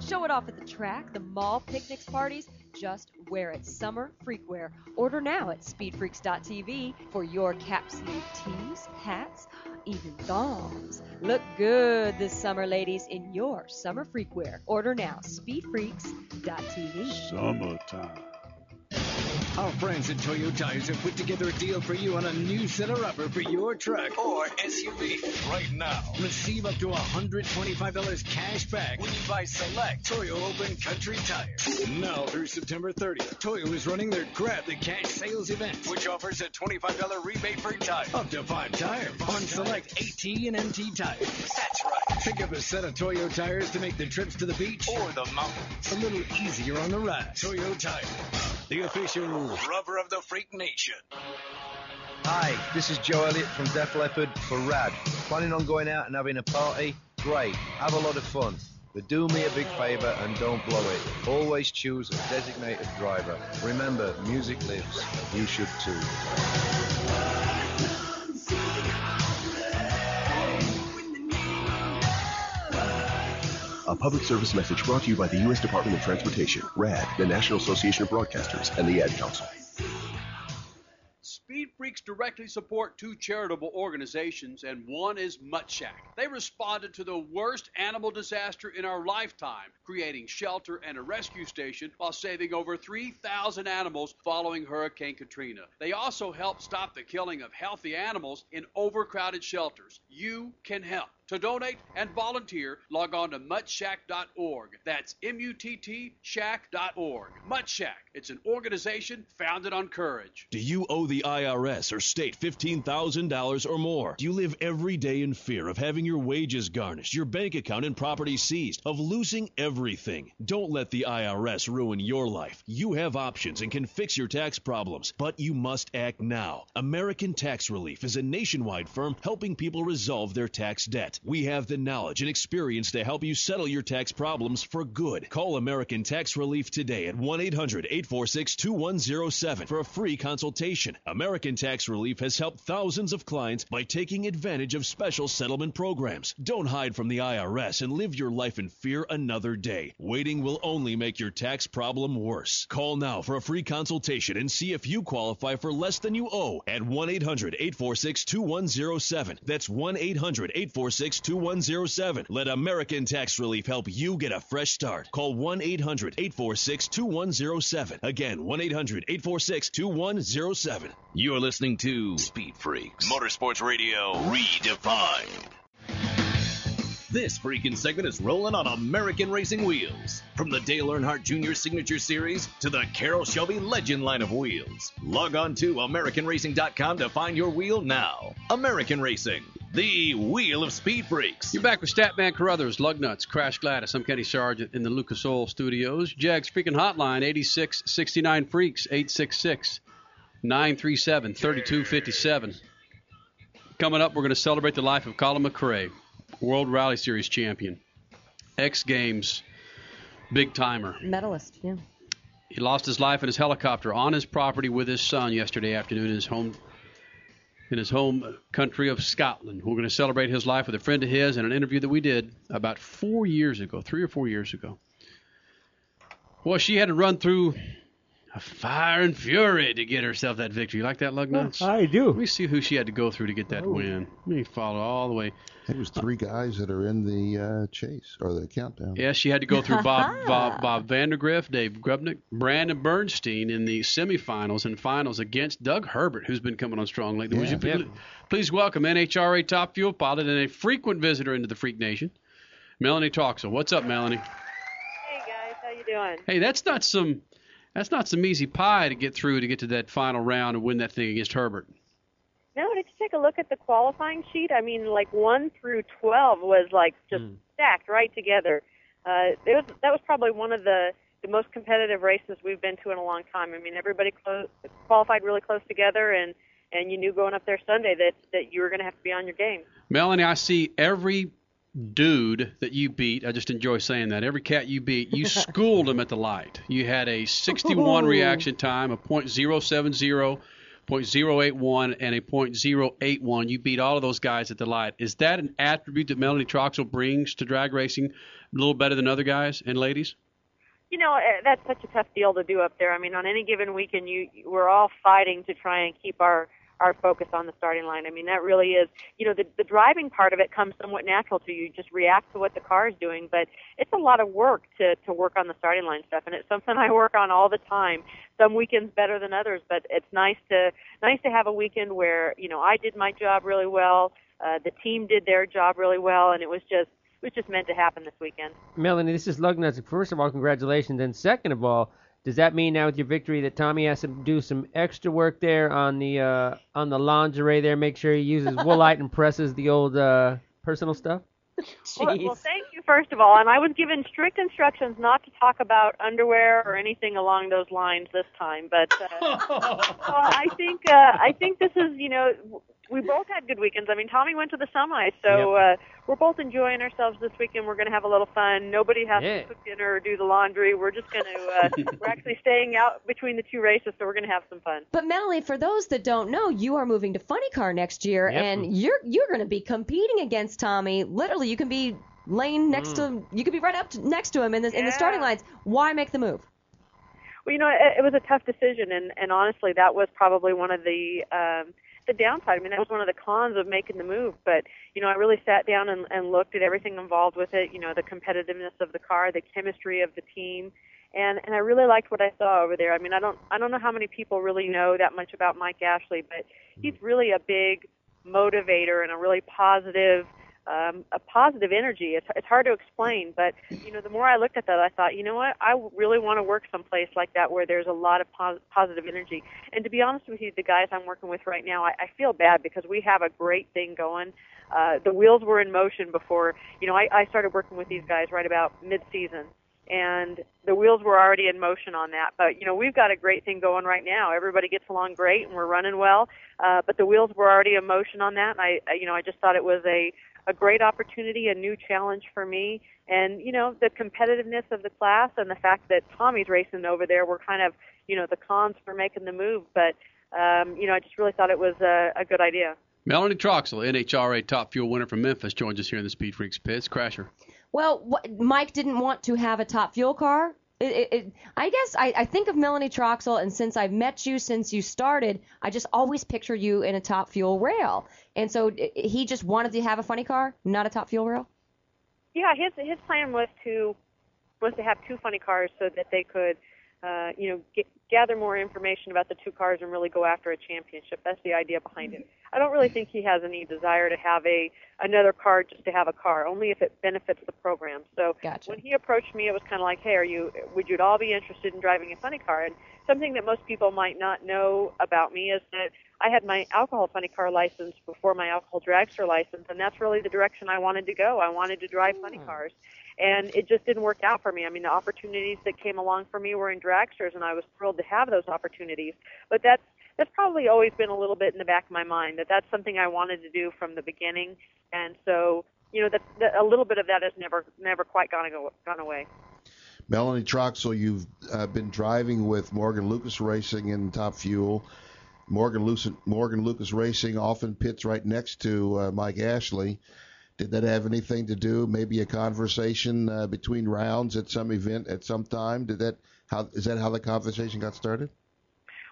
Show it off at the track, the mall, picnics, parties. Just wear it. Summer Freakwear. Order now at speedfreaks.tv for your cap sleeve tees, hats, even thongs. Look good this summer, ladies, in your summer freakwear. Order now. Speedfreaks.tv. Summertime. Our friends at Toyo Tires have put together a deal for you on a new center upper for your truck or SUV right now. Receive up to $125 cash back when you buy select Toyo Open Country tires. Now through September 30th, Toyo is running their Grab the Cash sales event, which offers a $25 rebate per tire, up to five tires on select AT and MT tires. That's right. Pick up a set of Toyo tires to make the trips to the beach or the mountains a little easier on the ride. Toyo Tires, the official rubber of the Freak Nation. Hi, this is Joe Elliott from Def Leppard for RADD. Planning on going out and having a party? great. Have a lot of fun. But do me a big favor and don't blow it. Always choose a designated driver. Remember, music lives. You should too. A public service message brought to you by the U.S. Department of Transportation, RADD, the National Association of Broadcasters, and the Ad Council. Speed Freaks directly support two charitable organizations, and one is Muttshack. They responded to the worst animal disaster in our lifetime, creating shelter and a rescue station while saving over 3,000 animals following Hurricane Katrina. They also helped stop the killing of healthy animals in overcrowded shelters. You can help. To donate and volunteer, log on to muttshack.org. That's M-U-T-T shack.org. Mutt Shack. It's an organization founded on courage. Do you owe the IRS or state $15,000 or more? Do you live every day in fear of having your wages garnished, your bank account and property seized, of losing everything? Don't let the IRS ruin your life. You have options and can fix your tax problems, but you must act now. American Tax Relief is a nationwide firm helping people resolve their tax debt. We have the knowledge and experience to help you settle your tax problems for good. Call American Tax Relief today at 1 800 846 2107 for a free consultation. American Tax Relief has helped thousands of clients by taking advantage of special settlement programs. Don't hide from the IRS and live your life in fear another day. Waiting will only make your tax problem worse. Call now for a free consultation and see if you qualify for less than you owe at 1 800 846 2107. That's 1 800 846 2107. Let American Tax Relief help you get a fresh start. Call 1 800 846 2107. Again, 1 800 846 2107. You're listening to Speed Freaks, Motorsports Radio redefined. This freaking segment is rolling on American Racing Wheels. From the Dale Earnhardt Jr. Signature Series to the Carroll Shelby Legend line of wheels. Log on to AmericanRacing.com to find your wheel now. American Racing, the wheel of speed freaks. You're back with Statman Carruthers, Lugnuts, Crash Gladys. I'm Kenny Sargent in the Lucas Oil Studios. JEGS freaking hotline 8669 Freaks 866 937 3257. Coming up, we're going to celebrate the life of Colin McRae, World Rally Series champion, X Games big timer. Medalist, yeah. He lost his life in his helicopter on his property with his son yesterday afternoon in his home in his home country of Scotland. We're going to celebrate his life with a friend of his in an interview that we did about four years ago, three or four years ago. Well, she had to run through fire and fury to get herself that victory. You like that, lug Lugnuts? I do. Let me see who she had to go through to get that win. Let me follow all the way. It was three guys that are in the uh, chase or the countdown. Yeah, she had to go through *laughs* Bob Bob, Bob Vandergriff, Dave Grubnic, Brandon Bernstein in the semifinals and finals against Doug Herbert, who's been coming on strong lately. Would you Yeah. please, please welcome NHRA top fuel pilot and a frequent visitor into the Freak Nation, Melanie Troxel. What's up, Melanie? Hey guys, how you doing? Hey, that's not some that's not some easy pie to get through to get to that final round and win that thing against Herbert. No, did you take a look at the qualifying sheet? I mean, like one through twelve was like just stacked right together. Uh, it was that was probably one of the the most competitive races we've been to in a long time. I mean, everybody clo- qualified really close together, and and you knew going up there Sunday that that you were going to have to be on your game. Melanie, I see every dude that you beat. I just enjoy saying that. Every cat you beat, you *laughs* schooled him at the light. You had a 61 reaction time, a .070, .081, and a .081. You beat all of those guys at the light. Is that an attribute that Melanie Troxel brings to drag racing a little better than other guys and ladies? You know, eh, that's such a tough deal to do up there. I mean, on any given weekend, you we're all fighting to try and keep our our focus on the starting line. I mean, that really is, you know, the the driving part of it comes somewhat natural to you. You just react to what the car is doing, but it's a lot of work to to work on the starting line stuff, and it's something *laughs* I work on all the time. Some weekends better than others, but it's nice to nice to have a weekend where you know I did my job really well, uh, the team did their job really well, and it was just it was just meant to happen this weekend. Melanie, this is Lugnuts. First of all, congratulations. And second of all, does that mean now with your victory that Tommy has to do some extra work there on the uh, on the lingerie there? Make sure he uses woolite and presses the old uh, personal stuff. *laughs* Well, well, thank you first of all, and I was given strict instructions not to talk about underwear or anything along those lines this time. But uh, *laughs* well, I think uh, I think this is you know we both had good weekends. I mean, Tommy went to the semi, so uh, we're both enjoying ourselves this weekend. We're going to have a little fun. Nobody has Yeah. to cook dinner or do the laundry. We're just going to uh, *laughs* we're actually staying out between the two races, so we're going to have some fun. But Melanie, for those that don't know, you are moving to Funny Car next year, Yep. and you're you're going to be competing against Tommy. Literally, you can be laying next to you could be right up to, next to him in the in the starting lines. Why make the move? Well, you know, it, it was a tough decision, and and honestly, that was probably one of the um, the downside. I mean, that was one of the cons of making the move. But you know, I really sat down and, and looked at everything involved with it. You know, the competitiveness of the car, the chemistry of the team, and and I really liked what I saw over there. I mean, I don't I don't know how many people really know that much about Mike Ashley, but he's really a big motivator and a really positive um, a positive energy. It's, it's hard to explain, but you know, the more I looked at that, I thought, you know what, I really want to work someplace like that where there's a lot of pos- positive energy. And to be honest with you, the guys I'm working with right now, I, I feel bad because we have a great thing going. Uh, the wheels were in motion before, you know, I, I started working with these guys right about mid-season. And the wheels were already in motion on that, but you know we've got a great thing going right now. Everybody gets along great, and we're running well. Uh, but the wheels were already in motion on that, and I, I you know, I just thought it was a a great opportunity, a new challenge for me, and you know the competitiveness of the class and the fact that Tommy's racing over there were kind of you know the cons for making the move. But um, you know I just really thought it was a, a good idea. Melanie Troxel, NHRA Top Fuel winner from Memphis, joins us here in the Speed Freaks pits. Crasher. Well, what, Mike didn't want to have a top fuel car. It, it, it, I guess I, I think of Melanie Troxel, and since I've met you since you started, I just always picture you in a top fuel rail. And so i- he just wanted to have a funny car, not a top fuel rail. Yeah, his his plan was to was to have two funny cars so that they could, uh, you know, get, gather more information about the two cars and really go after a championship. That's the idea behind it. I don't really think he has any desire to have a another car just to have a car, only if it benefits the program. So when he approached me, it was kind of like, hey, are you would you at all be interested in driving a funny car? And something that most people might not know about me is that I had my alcohol funny car license before my alcohol dragster license, and that's really the direction I wanted to go. I wanted to drive funny cars, and it just didn't work out for me. I mean, the opportunities that came along for me were in dragsters, and I was thrilled to have those opportunities. But that's that's probably always been a little bit in the back of my mind that that's something I wanted to do from the beginning, and so you know that, that a little bit of that has never never quite gone go, gone away. Melanie Troxel, you've uh, been driving with Morgan Lucas Racing in Top Fuel. Morgan, Lucas, Morgan Lucas Racing often pits right next to uh, Mike Ashley. Did that have anything to do? Maybe a conversation uh, between rounds at some event at some time? Did that? How is that how the conversation got started?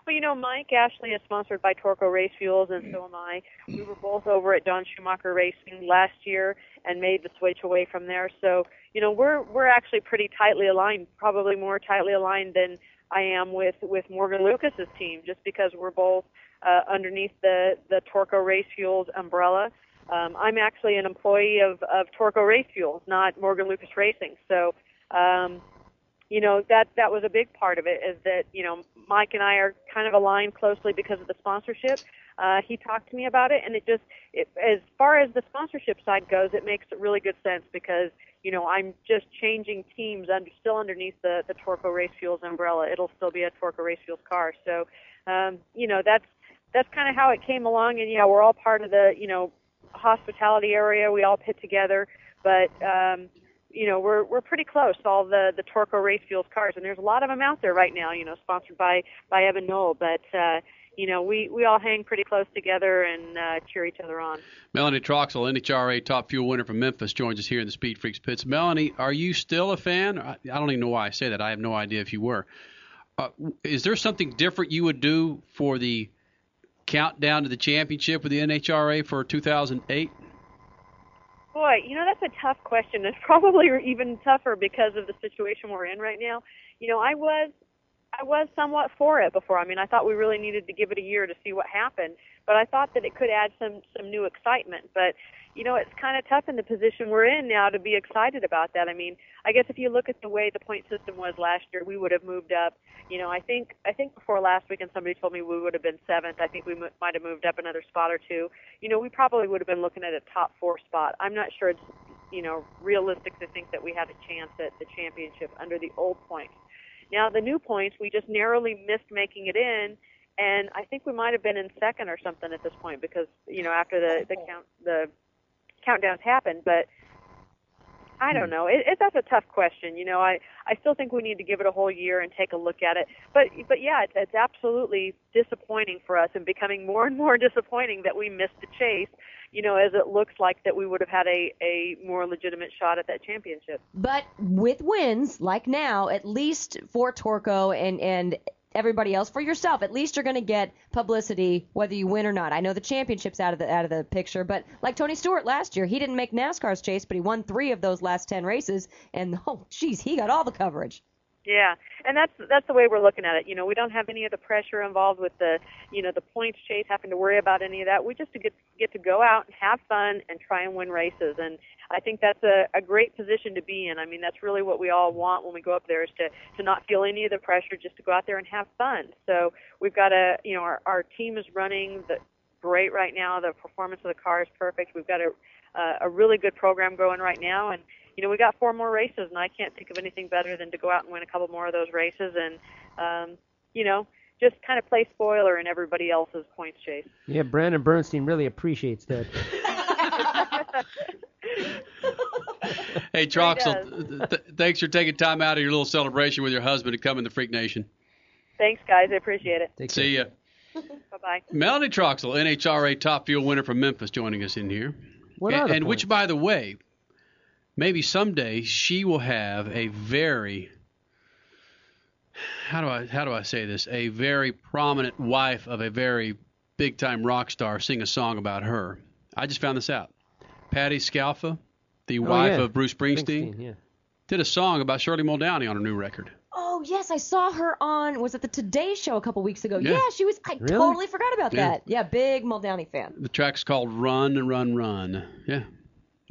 Well, you know, Mike Ashley is sponsored by Torco Race Fuels, and so am I. We were both over at Don Schumacher Racing last year and made the switch away from there. So, you know, we're we're actually pretty tightly aligned, probably more tightly aligned than I am with with Morgan Lucas's team, just because we're both uh, underneath the the Torco Race Fuels umbrella. Um, I'm actually an employee of of Torco Race Fuels, not Morgan Lucas Racing. So. Um, you know that that was a big part of it is that you know Mike and I are kind of aligned closely because of the sponsorship. Uh, he talked to me about it, and it just it, as far as the sponsorship side goes, it makes really good sense because you know I'm just changing teams under still underneath the the Torco Race Fuels umbrella. It'll still be a Torco Race Fuels car, so um, you know that's that's kind of how it came along. And yeah, we're all part of the you know hospitality area. We all pit together, but um, you know we're we're pretty close all the the Torco Race Fuels cars and there's a lot of them out there right now you know sponsored by by Evan Knoll but uh you know we we all hang pretty close together and uh cheer each other on Melanie Troxel, NHRA Top Fuel winner from Memphis, joins us here in the Speed Freaks pits. Melanie, are you still a fan? I I don't even know why I say that. I have no idea if you were. Uh, is there something different you would do for the countdown to the championship with the NHRA for 2008? Boy, you know that's a tough question. It's *laughs* probably even tougher because of the situation we're in right now. You know, I was I was somewhat for it before. I mean, I thought we really needed to give it a year to see what happened, but I thought that it could add some some new excitement. But you know, it's kind of tough in the position we're in now to be excited about that. I mean, I guess if you look at the way the point system was last year, we would have moved up. You know, I think I think before last weekend somebody told me we would have been seventh. I think we m- might have moved up another spot or two. You know, we probably would have been looking at a top four spot. I'm not sure it's you know, realistic to think that we had a chance at the championship under the old points. Now the new points, we just narrowly missed making it in, and I think we might have been in second or something at this point because you know after the the count the countdowns happened, but. I don't hmm. know. It, it, that's a tough question. You know, I I still think we need to give it a whole year and take a look at it. But but yeah, it's, it's absolutely disappointing for us and becoming more and more *laughs* disappointing that we missed the chase. You know, as it looks like that we would have had a a more legitimate shot at that championship. But with wins like now, at least for Torco and and everybody else, for yourself, at least you're going to get publicity whether you win or not. I know the championship's out of the out of the picture, but like Tony Stewart last year, he didn't make NASCAR's chase, but he won three of those last ten races, and *laughs* oh, geez, he got all the coverage. Yeah, and that's that's the way we're looking at it. You know, we don't have any of the pressure involved with the, you know, the points chase, having to worry about any of that. We just get get to go out and have fun and try and win races. And I think that's a, a great position to be in. I mean, that's really what we all want when we go up there is to to not feel any of the pressure, just to go out there and have fun. So we've got a, you know, our our team is running the great right now. The performance of the car is perfect. We've got a uh, a really good program going right now, and you know, we got four more races, and I can't think of anything better than to go out and win a couple more of those races, and um, you know, just kind of play spoiler in everybody else's points chase. Yeah, Brandon Bernstein really appreciates that. *laughs* *laughs* Hey, Troxel, th- th- thanks for taking time out of your little celebration with your husband to come in the Freak Nation. Thanks, guys. I appreciate it. See ya. bye bye. Melanie Troxel, NHRA Top Fuel winner from Memphis, joining us in here. What and, and which, by the way, maybe someday she will have a very how do I how do I say this? A very prominent wife of a very big time rock star sing a song about her. I just found this out. Patti Scialfa, the Oh, wife yeah. of Bruce Springsteen, yeah. did a song about Shirley Muldowney on her new record. Oh yes, I saw her on was it the Today Show a couple weeks ago? Yeah. she was. I Really? totally forgot about Yeah. that. Yeah, big Muldowney fan. The track's called Run, Run, Run. Yeah.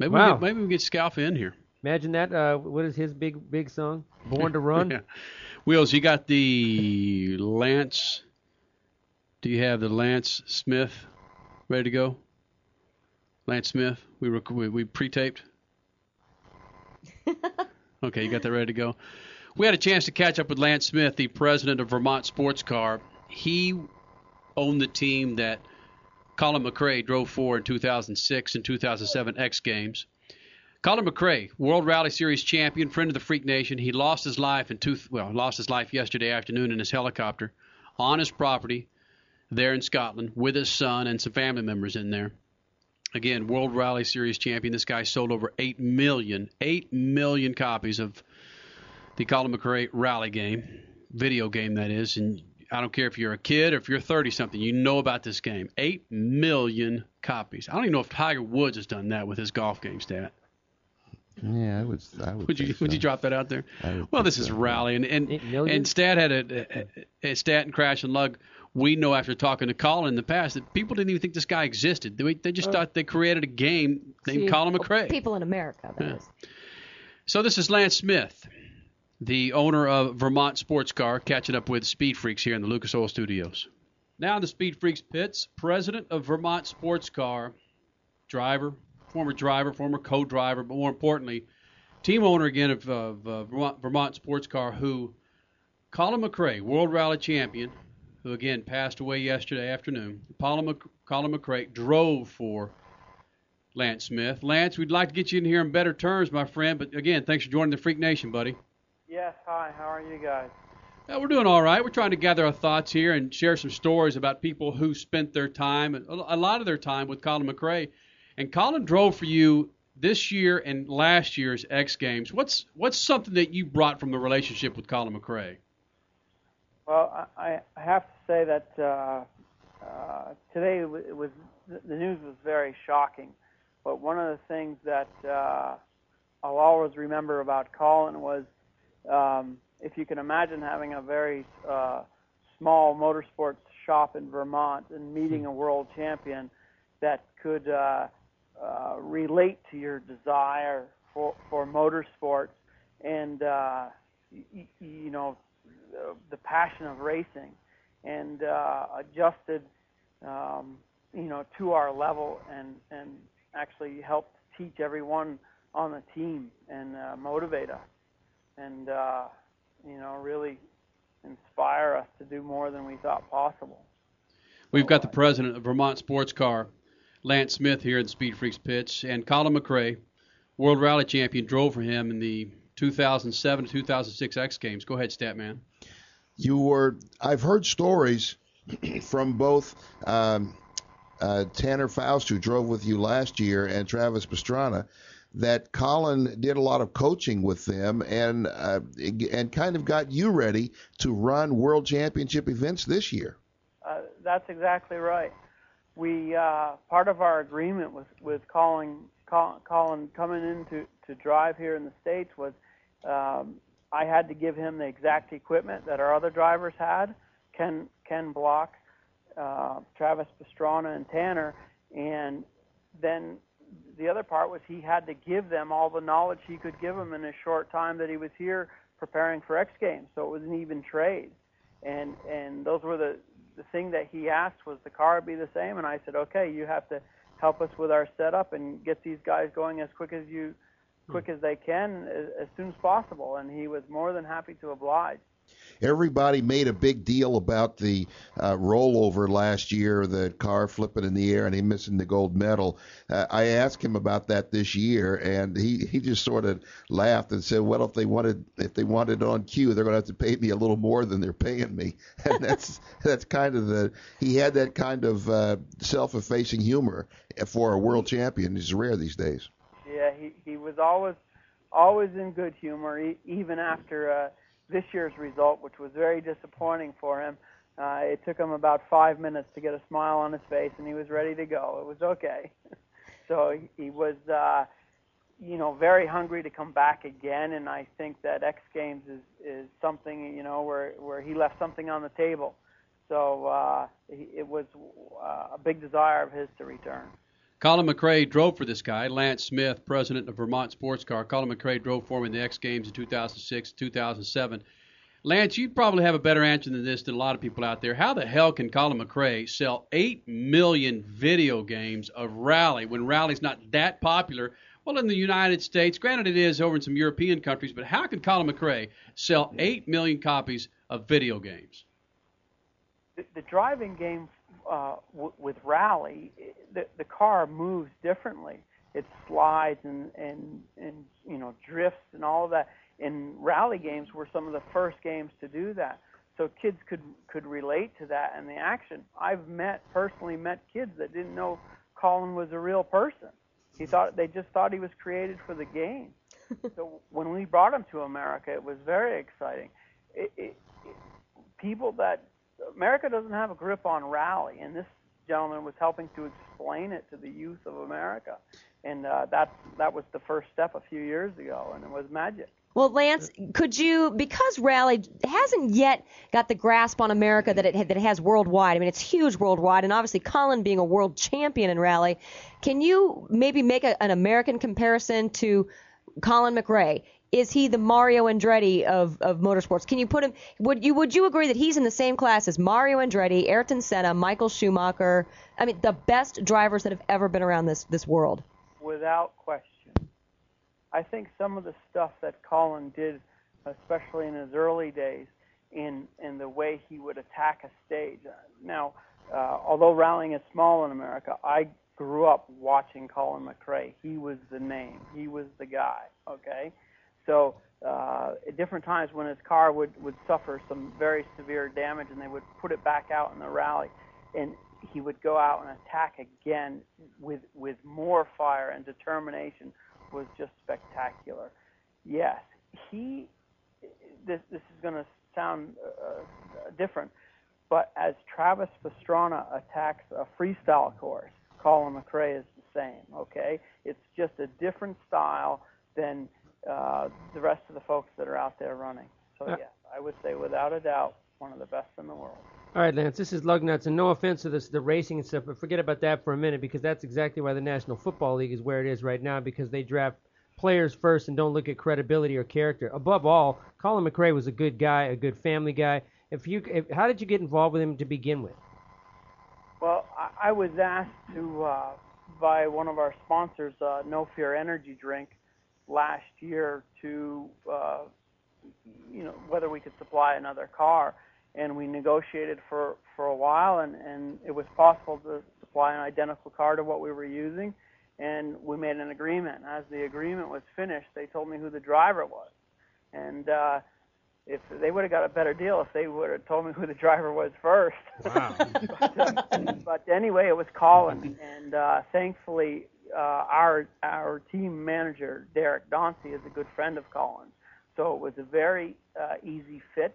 Maybe Wow. we get, maybe we can get Scialfa in here. Imagine that. Uh, what is his big big song? Born to *laughs* Run. Yeah. Wheels, you got the Lance. Do you have the Lance Smith ready to go? Lance Smith, we rec- we, we pre-taped. *laughs* okay, you got that ready to go. We had a chance to catch up with Lance Smith, the president of Vermont Sports Car. He owned the team that Colin McRae drove for in 2006 and 2007 X Games. Colin McRae, World Rally Series champion, friend of the Freak Nation. He lost his life in two, well, lost his life yesterday afternoon in his helicopter on his property there in Scotland with his son and some family members in there. Again, World Rally Series champion. This guy sold over 8 million, 8 million copies of the Colin McRae rally game, video game that is. And I don't care if you're a kid or if you're 30 something, you know about this game. 8 million copies. I don't even know if Tiger Woods has done that with his golf game stat. Yeah, I would. I would. Would you think would you drop that out there? Well, think this is rally and and and Stat had a, a, a Stat and Crash and Lug. We know after talking to Colin in the past that people didn't even think this guy existed. They, they just Oh. thought they created a game named See, Colin well, McRae. People in America, that Yeah. is. So this is Lance Smith, the owner of Vermont Sports Car, catching up with Speed Freaks here in the Lucas Oil Studios. Now in the Speed Freaks pits, president of Vermont Sports Car, driver, former driver, former co-driver, but more importantly, team owner again of, of uh, Vermont, Vermont Sports Car, who Colin McRae, World Rally Champion, who again passed away yesterday afternoon. Colin, Mc, Colin McRae drove for Lance Smith. Lance, we'd like to get you in here in better terms, my friend, but again, thanks for joining the Freak Nation, buddy. Yes, hi, how are you guys? Yeah, we're doing all right. We're trying to gather our thoughts here and share some stories about people who spent their time, a lot of their time, with Colin McRae. And Colin drove for you this year and last year's X Games. What's what's something that you brought from the relationship with Colin McRae? Well, I, I have to say that uh, uh, today it was the news was very shocking. But one of the things that uh, I'll always remember about Colin was, um, if you can imagine having a very uh, small motorsports shop in Vermont and meeting a world champion that could uh, uh, relate to your desire for for motorsports and uh, y- you know the, the passion of racing and uh, adjusted um, you know to our level and and actually helped teach everyone on the team and uh, motivate us, and uh, you know really inspire us to do more than we thought possible. We've got the president of Vermont Sports Car, Lance Smith, here at the Speed Freaks pitch, and Colin McRae, World Rally Champion, drove for him in the 2007 to 2006 X Games. Go ahead, Statman. You were. I've heard stories *clears throat* from both um, uh, Tanner Foust, who drove with you last year, and Travis Pastrana, that Colin did a lot of coaching with them and uh, and kind of got you ready to run World Championship events this year. Uh, that's exactly right. We uh, part of our agreement with with Colin Colin coming in to, to drive here in the states was um, I had to give him the exact equipment that our other drivers had, Ken Ken Block, uh, Travis Pastrana, and Tanner, and then the other part was he had to give them all the knowledge he could give them in a short time that he was here preparing for X Games. So it was an even trade, and and those were the the thing that he asked was the car be the same, and I said, okay, you have to help us with our setup and get these guys going as quick as you quick hmm. as they can as, as soon as possible. And he was more than happy to oblige. Everybody made a big deal about the uh, rollover last year, the car flipping in the air and he missing the gold medal. Uh, I asked him about that this year, and he, he just sort of laughed and said, "Well, if they wanted if they wanted on cue, they're going to have to pay me a little more than they're paying me." *laughs* And that's that's kind of the he had that kind of uh, self-effacing humor for a world champion. It's rare these days. Yeah, he he was always always in good humor, even after. Uh, this year's result, which was very disappointing for him. Uh, it took him about five minutes to get a smile on his face, and he was ready to go. It was okay. *laughs* so he, he was, uh, you know, very hungry to come back again. And I think that X Games is is something, you know, where where he left something on the table. So uh, he, it was uh, a big desire of his to return. Colin McRae drove for this guy, Lance Smith, president of Vermont Sports Car. Colin McRae drove for him in the X Games in 2006, 2007. Lance, you probably have a better answer than this than a lot of people out there. How the hell can Colin McRae sell 8 million video games of Rally when Rally's not that popular? Well, in the United States, granted it is over in some European countries, but how can Colin McRae sell 8 million copies of video games? The, the driving game uh, w- with rally, the, the car moves differently. It slides and, and and you know drifts and all of that. And rally games were some of the first games to do that, so kids could could relate to that and the action. I've met personally met kids that didn't know Colin was a real person. He thought they just thought he was created for the game. *laughs* so when we brought him to America, it was very exciting. It, it, it, people that America doesn't have a grip on rally, and this gentleman was helping to explain it to the youth of America, and uh, that that was the first step a few years ago, and it was magic. Well, Lance, could you, because Rally hasn't yet got the grasp on America that it that it has worldwide. I mean, it's huge worldwide, and obviously Colin being a world champion in Rally, can you maybe make a, an American comparison to Colin McRae? Is he the Mario Andretti of, of motorsports? Can you put him? Would you would you agree that he's in the same class as Mario Andretti, Ayrton Senna, Michael Schumacher? I mean, the best drivers that have ever been around this this world. Without question. I think some of the stuff that Colin did, especially in his early days, in in the way he would attack a stage. Now, uh, although rallying is small in America, I grew up watching Colin McRae. He was the name. He was the guy. Okay so uh, at different times when his car would would suffer some very severe damage, and they would put it back out in the rally, and he would go out and attack again with with more fire and determination was just spectacular. Yes, he. This this is going to sound uh, different, but as Travis Pastrana attacks a freestyle course, Colin McRae is the same. Okay, it's just a different style than uh, the rest of the folks that are out there running. So uh, yes, I would say without a doubt one of the best in the world. All right, Lance, this is Lugnuts, and no offense to this, the racing and stuff, but forget about that for a minute because that's exactly why the National Football League is where it is right now because they draft players first and don't look at credibility or character. Above all, Colin McRae was a good guy, a good family guy. If you, if, how did you get involved with him to begin with? Well, I, I was asked to uh, by one of our sponsors, uh, No Fear Energy Drink, last year to, uh, you know, whether we could supply another car, and we negotiated for for a while, and and it was possible to supply an identical car to what we were using, and we made an agreement. As the agreement was finished, they told me who the driver was, and uh, if they would have got a better deal if they would have told me who the driver was first. Wow. *laughs* but, uh, but anyway, it was Colin, and uh, thankfully, uh, our our team manager Derek Dauncey is a good friend of Colin's, so it was a very uh, easy fit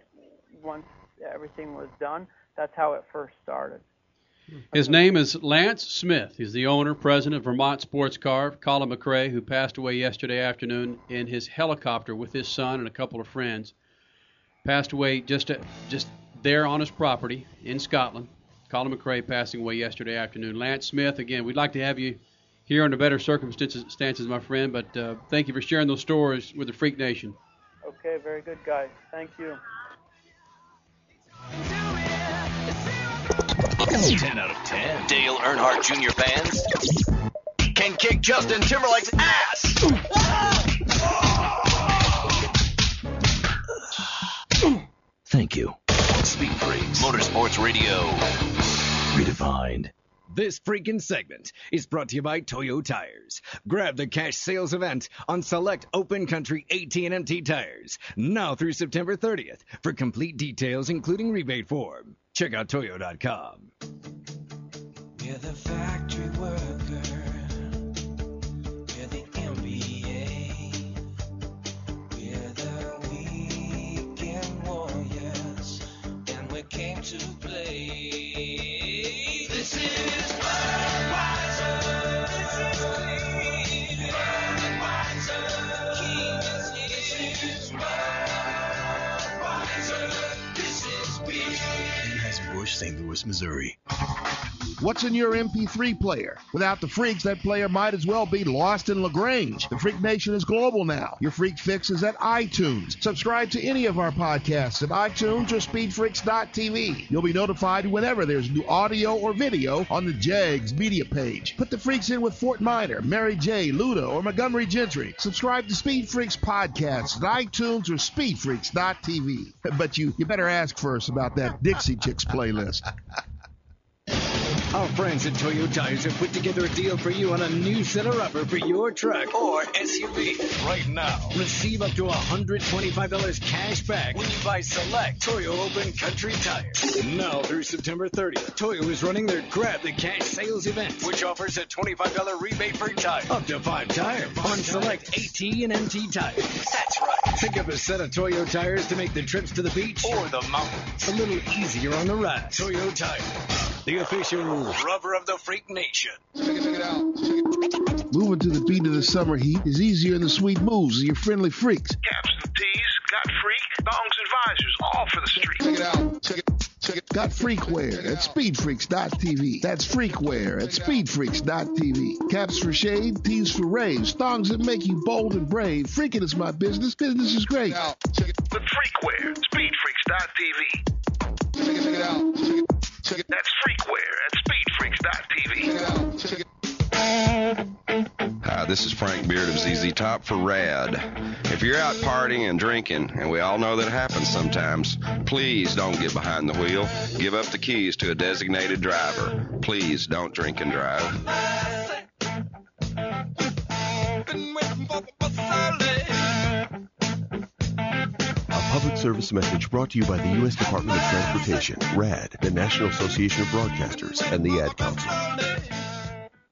once everything was done. That's how it first started. His name is Lance Smith. He's the owner, president of Vermont Sports Car. Colin McRae, who passed away yesterday afternoon in his helicopter with his son and a couple of friends, passed away just just there on his property in Scotland. Colin McRae passing away yesterday afternoon. Lance Smith, again, we'd like to have you here under better circumstances, my friend, but uh, thank you for sharing those stories with the Freak Nation. Okay, very good, guys. Thank you. 10 out of 10. Dale Earnhardt Jr. fans can kick Justin Timberlake's ass. Thank you. Speed Freaks Motorsports Radio. Redefined. This freaking segment is brought to you by Toyo Tires. Grab the cash sales event on select open country AT&T tires now through September 30th. For complete details, including rebate form, check out toyo.com. Missouri. What's in your MP3 player? Without the freaks, that player might as well be lost in LaGrange. The Freak Nation is global now. Your Freak Fix is at iTunes. Subscribe to any of our podcasts at iTunes or SpeedFreaks.tv. You'll be notified whenever there's new audio or video on the JEGS media page. Put the freaks in with Fort Minor, Mary J., Luda, or Montgomery Gentry. Subscribe to Speed Freaks podcasts at iTunes or SpeedFreaks.tv. But you, you better ask first about that Dixie Chicks playlist. *laughs* Our friends at Toyo Tires have put together a deal for you on a new set of rubber for your truck or SUV right now. Receive up to $125 cash back when you buy select Toyo Open Country tires. Now through September 30th, Toyo is running their Grab the Cash sales event, which offers a $25 rebate per tire, up to five tires on select AT and MT tires. That's right. Pick up a set of Toyo tires to make the trips to the beach or the mountains a little easier on the ride. Toyo Tires, the official rubber of the Freak Nation. Moving to the beat of the summer heat is easier in the sweet moves of your friendly freaks. Caps and tees, got freak, thongs and visors, all for the street. Check it out. Check it. Check it. Got freakware at speedfreaks.tv. That's freakware at speedfreaks.tv. Caps for shade, tees for raves, thongs that make you bold and brave. Freaking is my business. Business is great. The freakware, speedfreaks.tv. Check it, check it out. Check it, check it. That's freakware at speedfreaks.tv. Check it out. Check it. Hi, this is Frank Beard of ZZ Top for RADD. If you're out partying and drinking, and we all know that happens sometimes, please don't get behind the wheel. Give up the keys to a designated driver. Please don't drink and drive. Public service message brought to you by the U.S. Department of Transportation, RADD, the National Association of Broadcasters, and the Ad Council.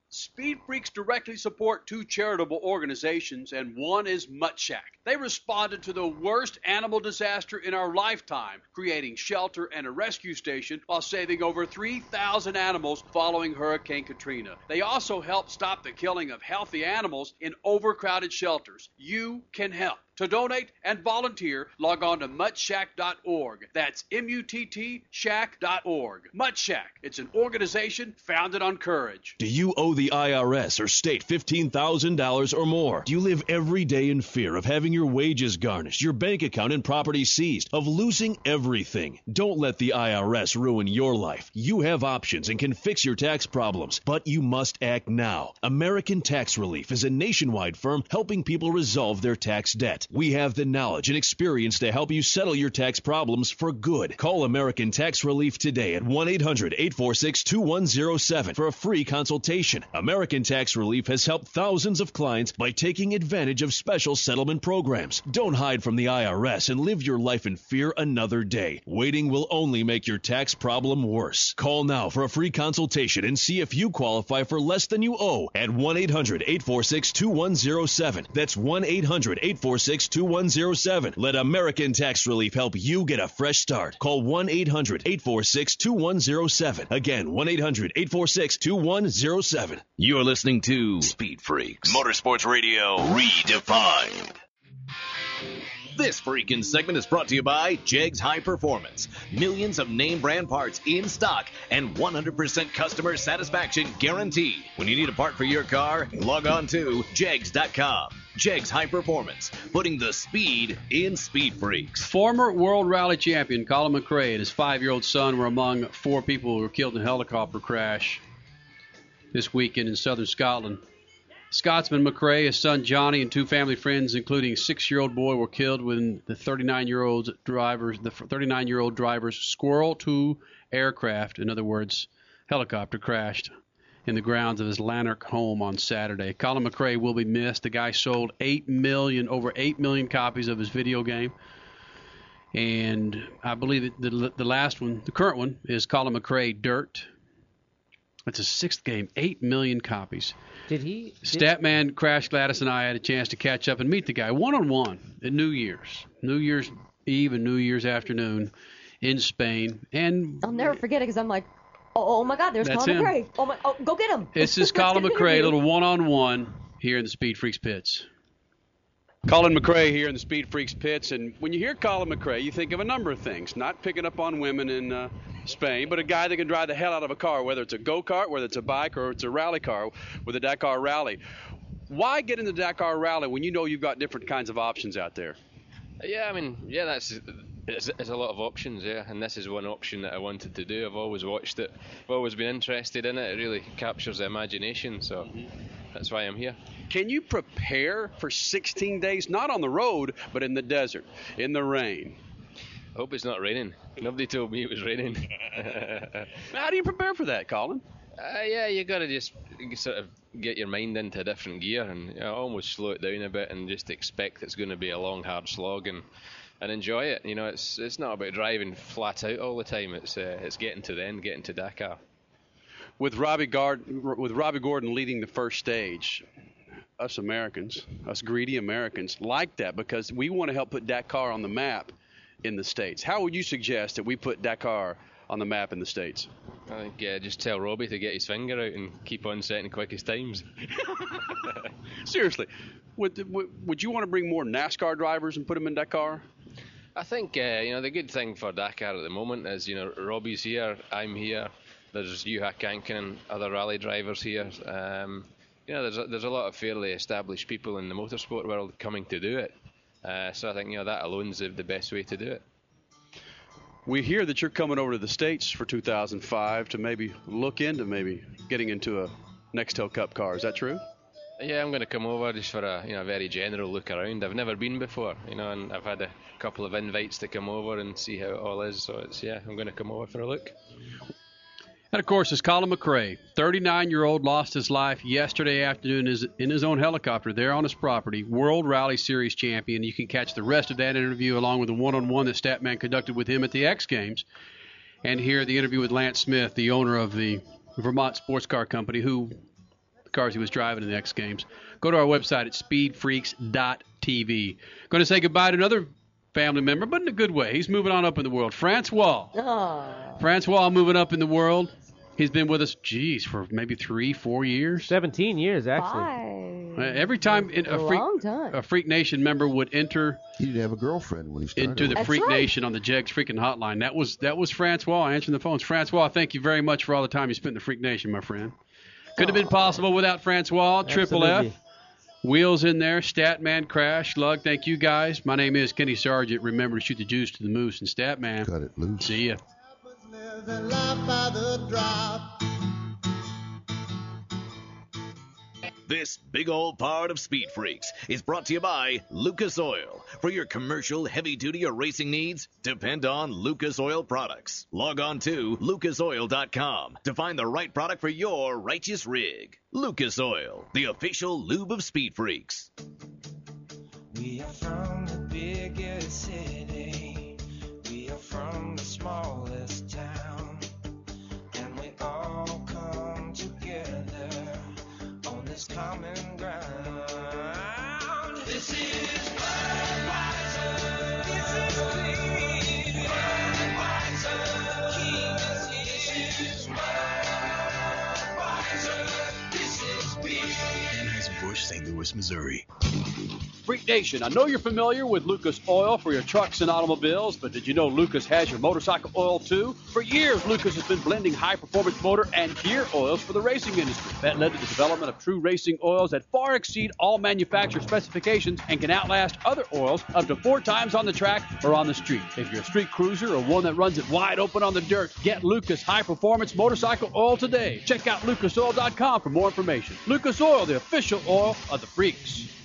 Speed Freaks directly support two charitable organizations, and one is Mutt. They responded to the worst animal disaster in our lifetime, creating shelter and a rescue station while saving over 3,000 animals following Hurricane Katrina. They also helped stop the killing of healthy animals in overcrowded shelters. You can help. To donate and volunteer, log on to muttshack.org. That's M-U-T-T shack.org. Mutt Shack. It's an organization founded on courage. Do you owe the IRS or state $15,000 or more? Do you live every day in fear of having your wages garnished, your bank account and property seized, of losing everything? Don't let the IRS ruin your life. You have options and can fix your tax problems, but you must act now. American Tax Relief is a nationwide firm helping people resolve their tax debt. We have the knowledge and experience to help you settle your tax problems for good. Call American Tax Relief today at 1 800 846 2107 for a free consultation. American Tax Relief has helped thousands of clients by taking advantage of special settlement programs. Don't hide from the IRS and live your life in fear another day. Waiting will only make your tax problem worse. Call now for a free consultation and see if you qualify for less than you owe at 1 800 846 2107. That's 1 800 846 2107. Let American Tax Relief help you get a fresh start. Call 1 800 846 2107. Again, 1 800 846 2107. You're listening to Speed Freaks Motorsports Radio Redefined. This freaking segment is brought to you by Jegs High Performance. Millions of name brand parts in stock and 100% customer satisfaction guaranteed. When you need a part for your car, log on to jegs.com. Jegs High Performance, putting the speed in Speed Freaks. Former World Rally Champion Colin McRae and his five-year-old son were among four people who were killed in a helicopter crash this weekend in southern Scotland. Scotsman McRae, his son Johnny, and two family friends, including six-year-old boy, were killed when the 39-year-old driver's the 39-year-old driver's Squirrel 2 aircraft, in other words, helicopter, crashed in the grounds of his Lanark home on Saturday. Colin McRae will be missed. The guy sold eight million, over eight million copies of his video game, and I believe the the last one, the current one, is Colin McRae Dirt. It's a sixth game, eight million copies. Did he? Did, Statman Crash Gladys and I had a chance to catch up and meet the guy one on one at New Year's, New Year's Eve and New Year's afternoon in Spain, and I'll never forget it because I'm like, oh, oh my God, there's That's Colin him. McRae. Oh my, oh, go get him. This is *laughs* Colin get McRae, a little one-on-one here in the Speed Freaks pits. Colin McRae here in the Speed Freaks pits, and when you hear Colin McRae, you think of a number of things. Not picking up on women in uh, Spain, but a guy that can drive the hell out of a car, whether it's a go-kart, whether it's a bike, or it's a rally car with a Dakar Rally. Why get in the Dakar Rally when you know you've got different kinds of options out there? Yeah, I mean, yeah, that's it's, it's a lot of options, yeah, and this is one option that I wanted to do. I've always watched it, I've always been interested in it. It really captures the imagination, so that's why I'm here. Can you prepare for 16 days, not on the road, but in the desert, in the rain? I hope it's not raining. Nobody told me it was raining. *laughs* How do you prepare for that, Colin? Uh, yeah, you got to just sort of get your mind into a different gear and you know, almost slow it down a bit and just expect it's going to be a long, hard slog and and enjoy it. You know, it's it's not about driving flat out all the time. It's uh, it's getting to the end, getting to Dakar. with Robbie Gard with Robby Gordon leading the first stage, us Americans, us greedy Americans, like that because we want to help put Dakar on the map in the states. How would you suggest that we put Dakar on the map in the states? I think yeah, just tell Robbie to get his finger out and keep on setting quickest times. *laughs* Seriously, would, would would you want to bring more NASCAR drivers and put them in Dakar? I think uh, you know the good thing for Dakar at the moment is you know Robbie's here, I'm here. There's Juha Kankkunen, other rally drivers here. Um, you know, there's a, there's a lot of fairly established people in the motorsport world coming to do it. Uh, so I think you know that alone's the, the best way to do it. We hear that you're coming over to the states for 2005 to maybe look into maybe getting into a Nextel Cup car. Is that true? Yeah, I'm going to come over just for a you know very general look around. I've never been before, you know, and I've had a couple of invites to come over and see how it all is. So it's yeah, I'm going to come over for a look. And of course, it's Colin McRae, 39-year-old, lost his life yesterday afternoon in his own helicopter there on his property. World Rally Series champion. You can catch the rest of that interview along with the one-on-one that Statman conducted with him at the X Games, and hear the interview with Lance Smith, the owner of the Vermont Sports Car Company, who cars he was driving in the X Games. Go to our website at speedfreaks.tv. Going to say goodbye to another family member, but in a good way. He's moving on up in the world. Francois. Oh. Francois moving up in the world. He's been with us, geez, for maybe three, four years. 17 years, actually. Five. Uh, Every time in a A freak, long time. a Freak Nation member would enter He didn't have a girlfriend when he started. into the That's Freak right. Nation on the Jegs freaking hotline. That was that was Francois answering the phones. Francois, thank you very much for all the time you spent in the Freak Nation, my friend. Could have been oh, possible without Francois. Triple F. Wheels in there, Statman Crash, Lug, thank you guys. My name is Kenny Sargent. Remember to shoot the juice to the moose and Statman. Cut it loose. See ya. This big old part of Speed Freaks is brought to you by Lucas Oil. For your commercial, heavy duty, or racing needs, depend on Lucas Oil products. Log on to lucasoil.com to find the right product for your righteous rig. Lucas Oil, the official lube of Speed Freaks. We are from the biggest city. We are from the smallest town. On this common ground. This is Budweiser. This is clean. Budweiser. King is here. This is Budweiser. This is beer. Anheuser-Busch, St. Louis, Missouri. Freak Nation, I know you're familiar with Lucas Oil for your trucks and automobiles, but did you know Lucas has your motorcycle oil too? For years, Lucas has been blending high performance motor and gear oils for the racing industry. That led to the development of true racing oils that far exceed all manufacturer specifications and can outlast other oils up to four times on the track or on the street. If you're a street cruiser or one that runs it wide open on the dirt, get Lucas high performance motorcycle oil today. Check out lucasoil.com for more information. Lucas Oil, the official oil of the freaks.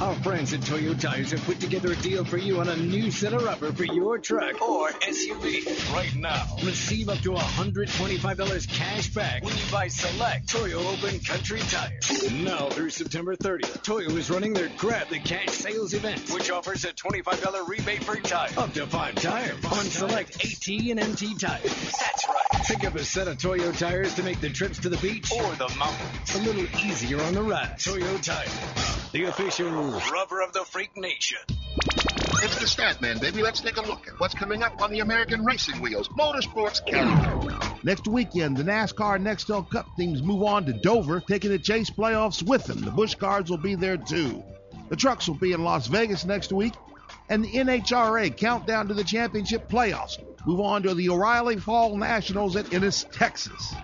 Our friends at Toyo Tires have put together a deal for you on a new set of rubber for your truck or SUV right now. Receive up to $125 cash back when you buy select Toyo Open Country tires. Now through September 30th, Toyo is running their Grab the Cash sales event, which offers a $25 rebate per tire. Up to five tires on select AT and MT tires. That's right. Pick up a set of Toyo tires to make the trips to the beach or the mountains a little easier on the ride. Toyo Tires, the official rubber of the freak nation. It's the Statman, baby. Let's take a look at what's coming up on the American Racing Wheels Motorsports calendar. Next weekend, the NASCAR Nextel Cup teams move on to Dover, taking the chase playoffs with them. The Busch Cars will be there too. The trucks will be in Las Vegas next week, and the NHRA countdown to the championship playoffs. Move on to the O'Reilly Fall Nationals at Ennis, Texas.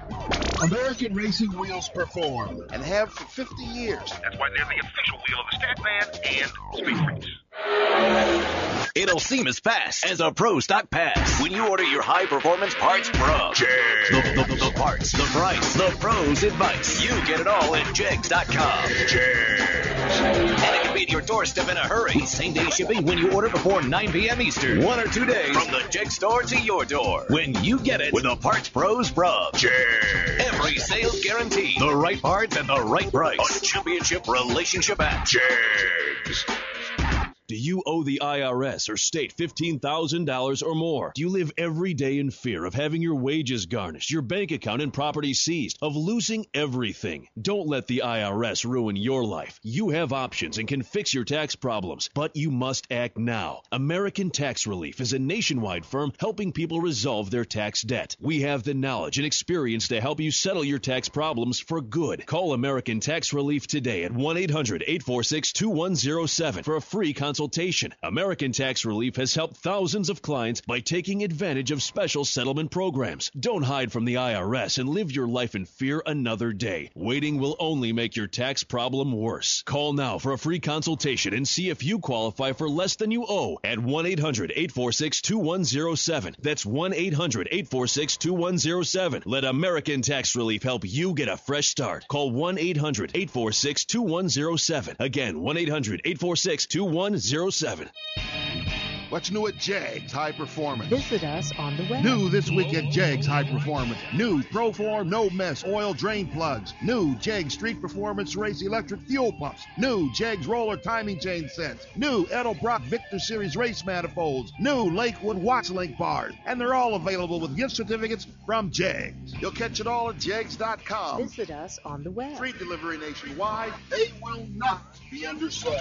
American Racing Wheels perform and have for 50 years. That's why they're the official wheel of the Statman and Speed Freaks. It'll seem as fast as a Pro Stock Pass when you order your high performance parts from the, the, the parts, the price, the pros advice. You get it all at Jegs.com. And it can be at your doorstep in a hurry. Same day shipping when you order before 9 p.m. Eastern. One or two days from the Jeg store to your door. When you get it with a Parts Pros from Every sale guarantee. The right parts at the right price. A championship relationship at Jegs. Do you owe the IRS or state $15,000 or more? Do you live every day in fear of having your wages garnished, your bank account and property seized, of losing everything? Don't let the IRS ruin your life. You have options and can fix your tax problems, but you must act now. American Tax Relief is a nationwide firm helping people resolve their tax debt. We have the knowledge and experience to help you settle your tax problems for good. Call American Tax Relief today at 1 800 846 2107 for a free consultation. American Tax Relief has helped thousands of clients by taking advantage of special settlement programs. Don't hide from the IRS and live your life in fear another day. Waiting will only make your tax problem worse. Call now for a free consultation and see if you qualify for less than you owe at 1 800 846 2107. That's 1 800 846 2107. Let American Tax Relief help you get a fresh start. Call 1 800 846 2107. Again, 1 800 846 2107. What's new at Jegs High Performance? Visit us on the web. New this week at Jegs High Performance. New Proform No Mess oil drain plugs. New Jegs Street Performance Race electric fuel pumps. New Jegs roller timing chain sets. New Edelbrock Victor Series race manifolds. New Lakewood Watts Link bars. And they're all available with gift certificates from Jegs. You'll catch it all at Jegs.com. Visit us on the web. Free delivery nationwide. They will not be undersold.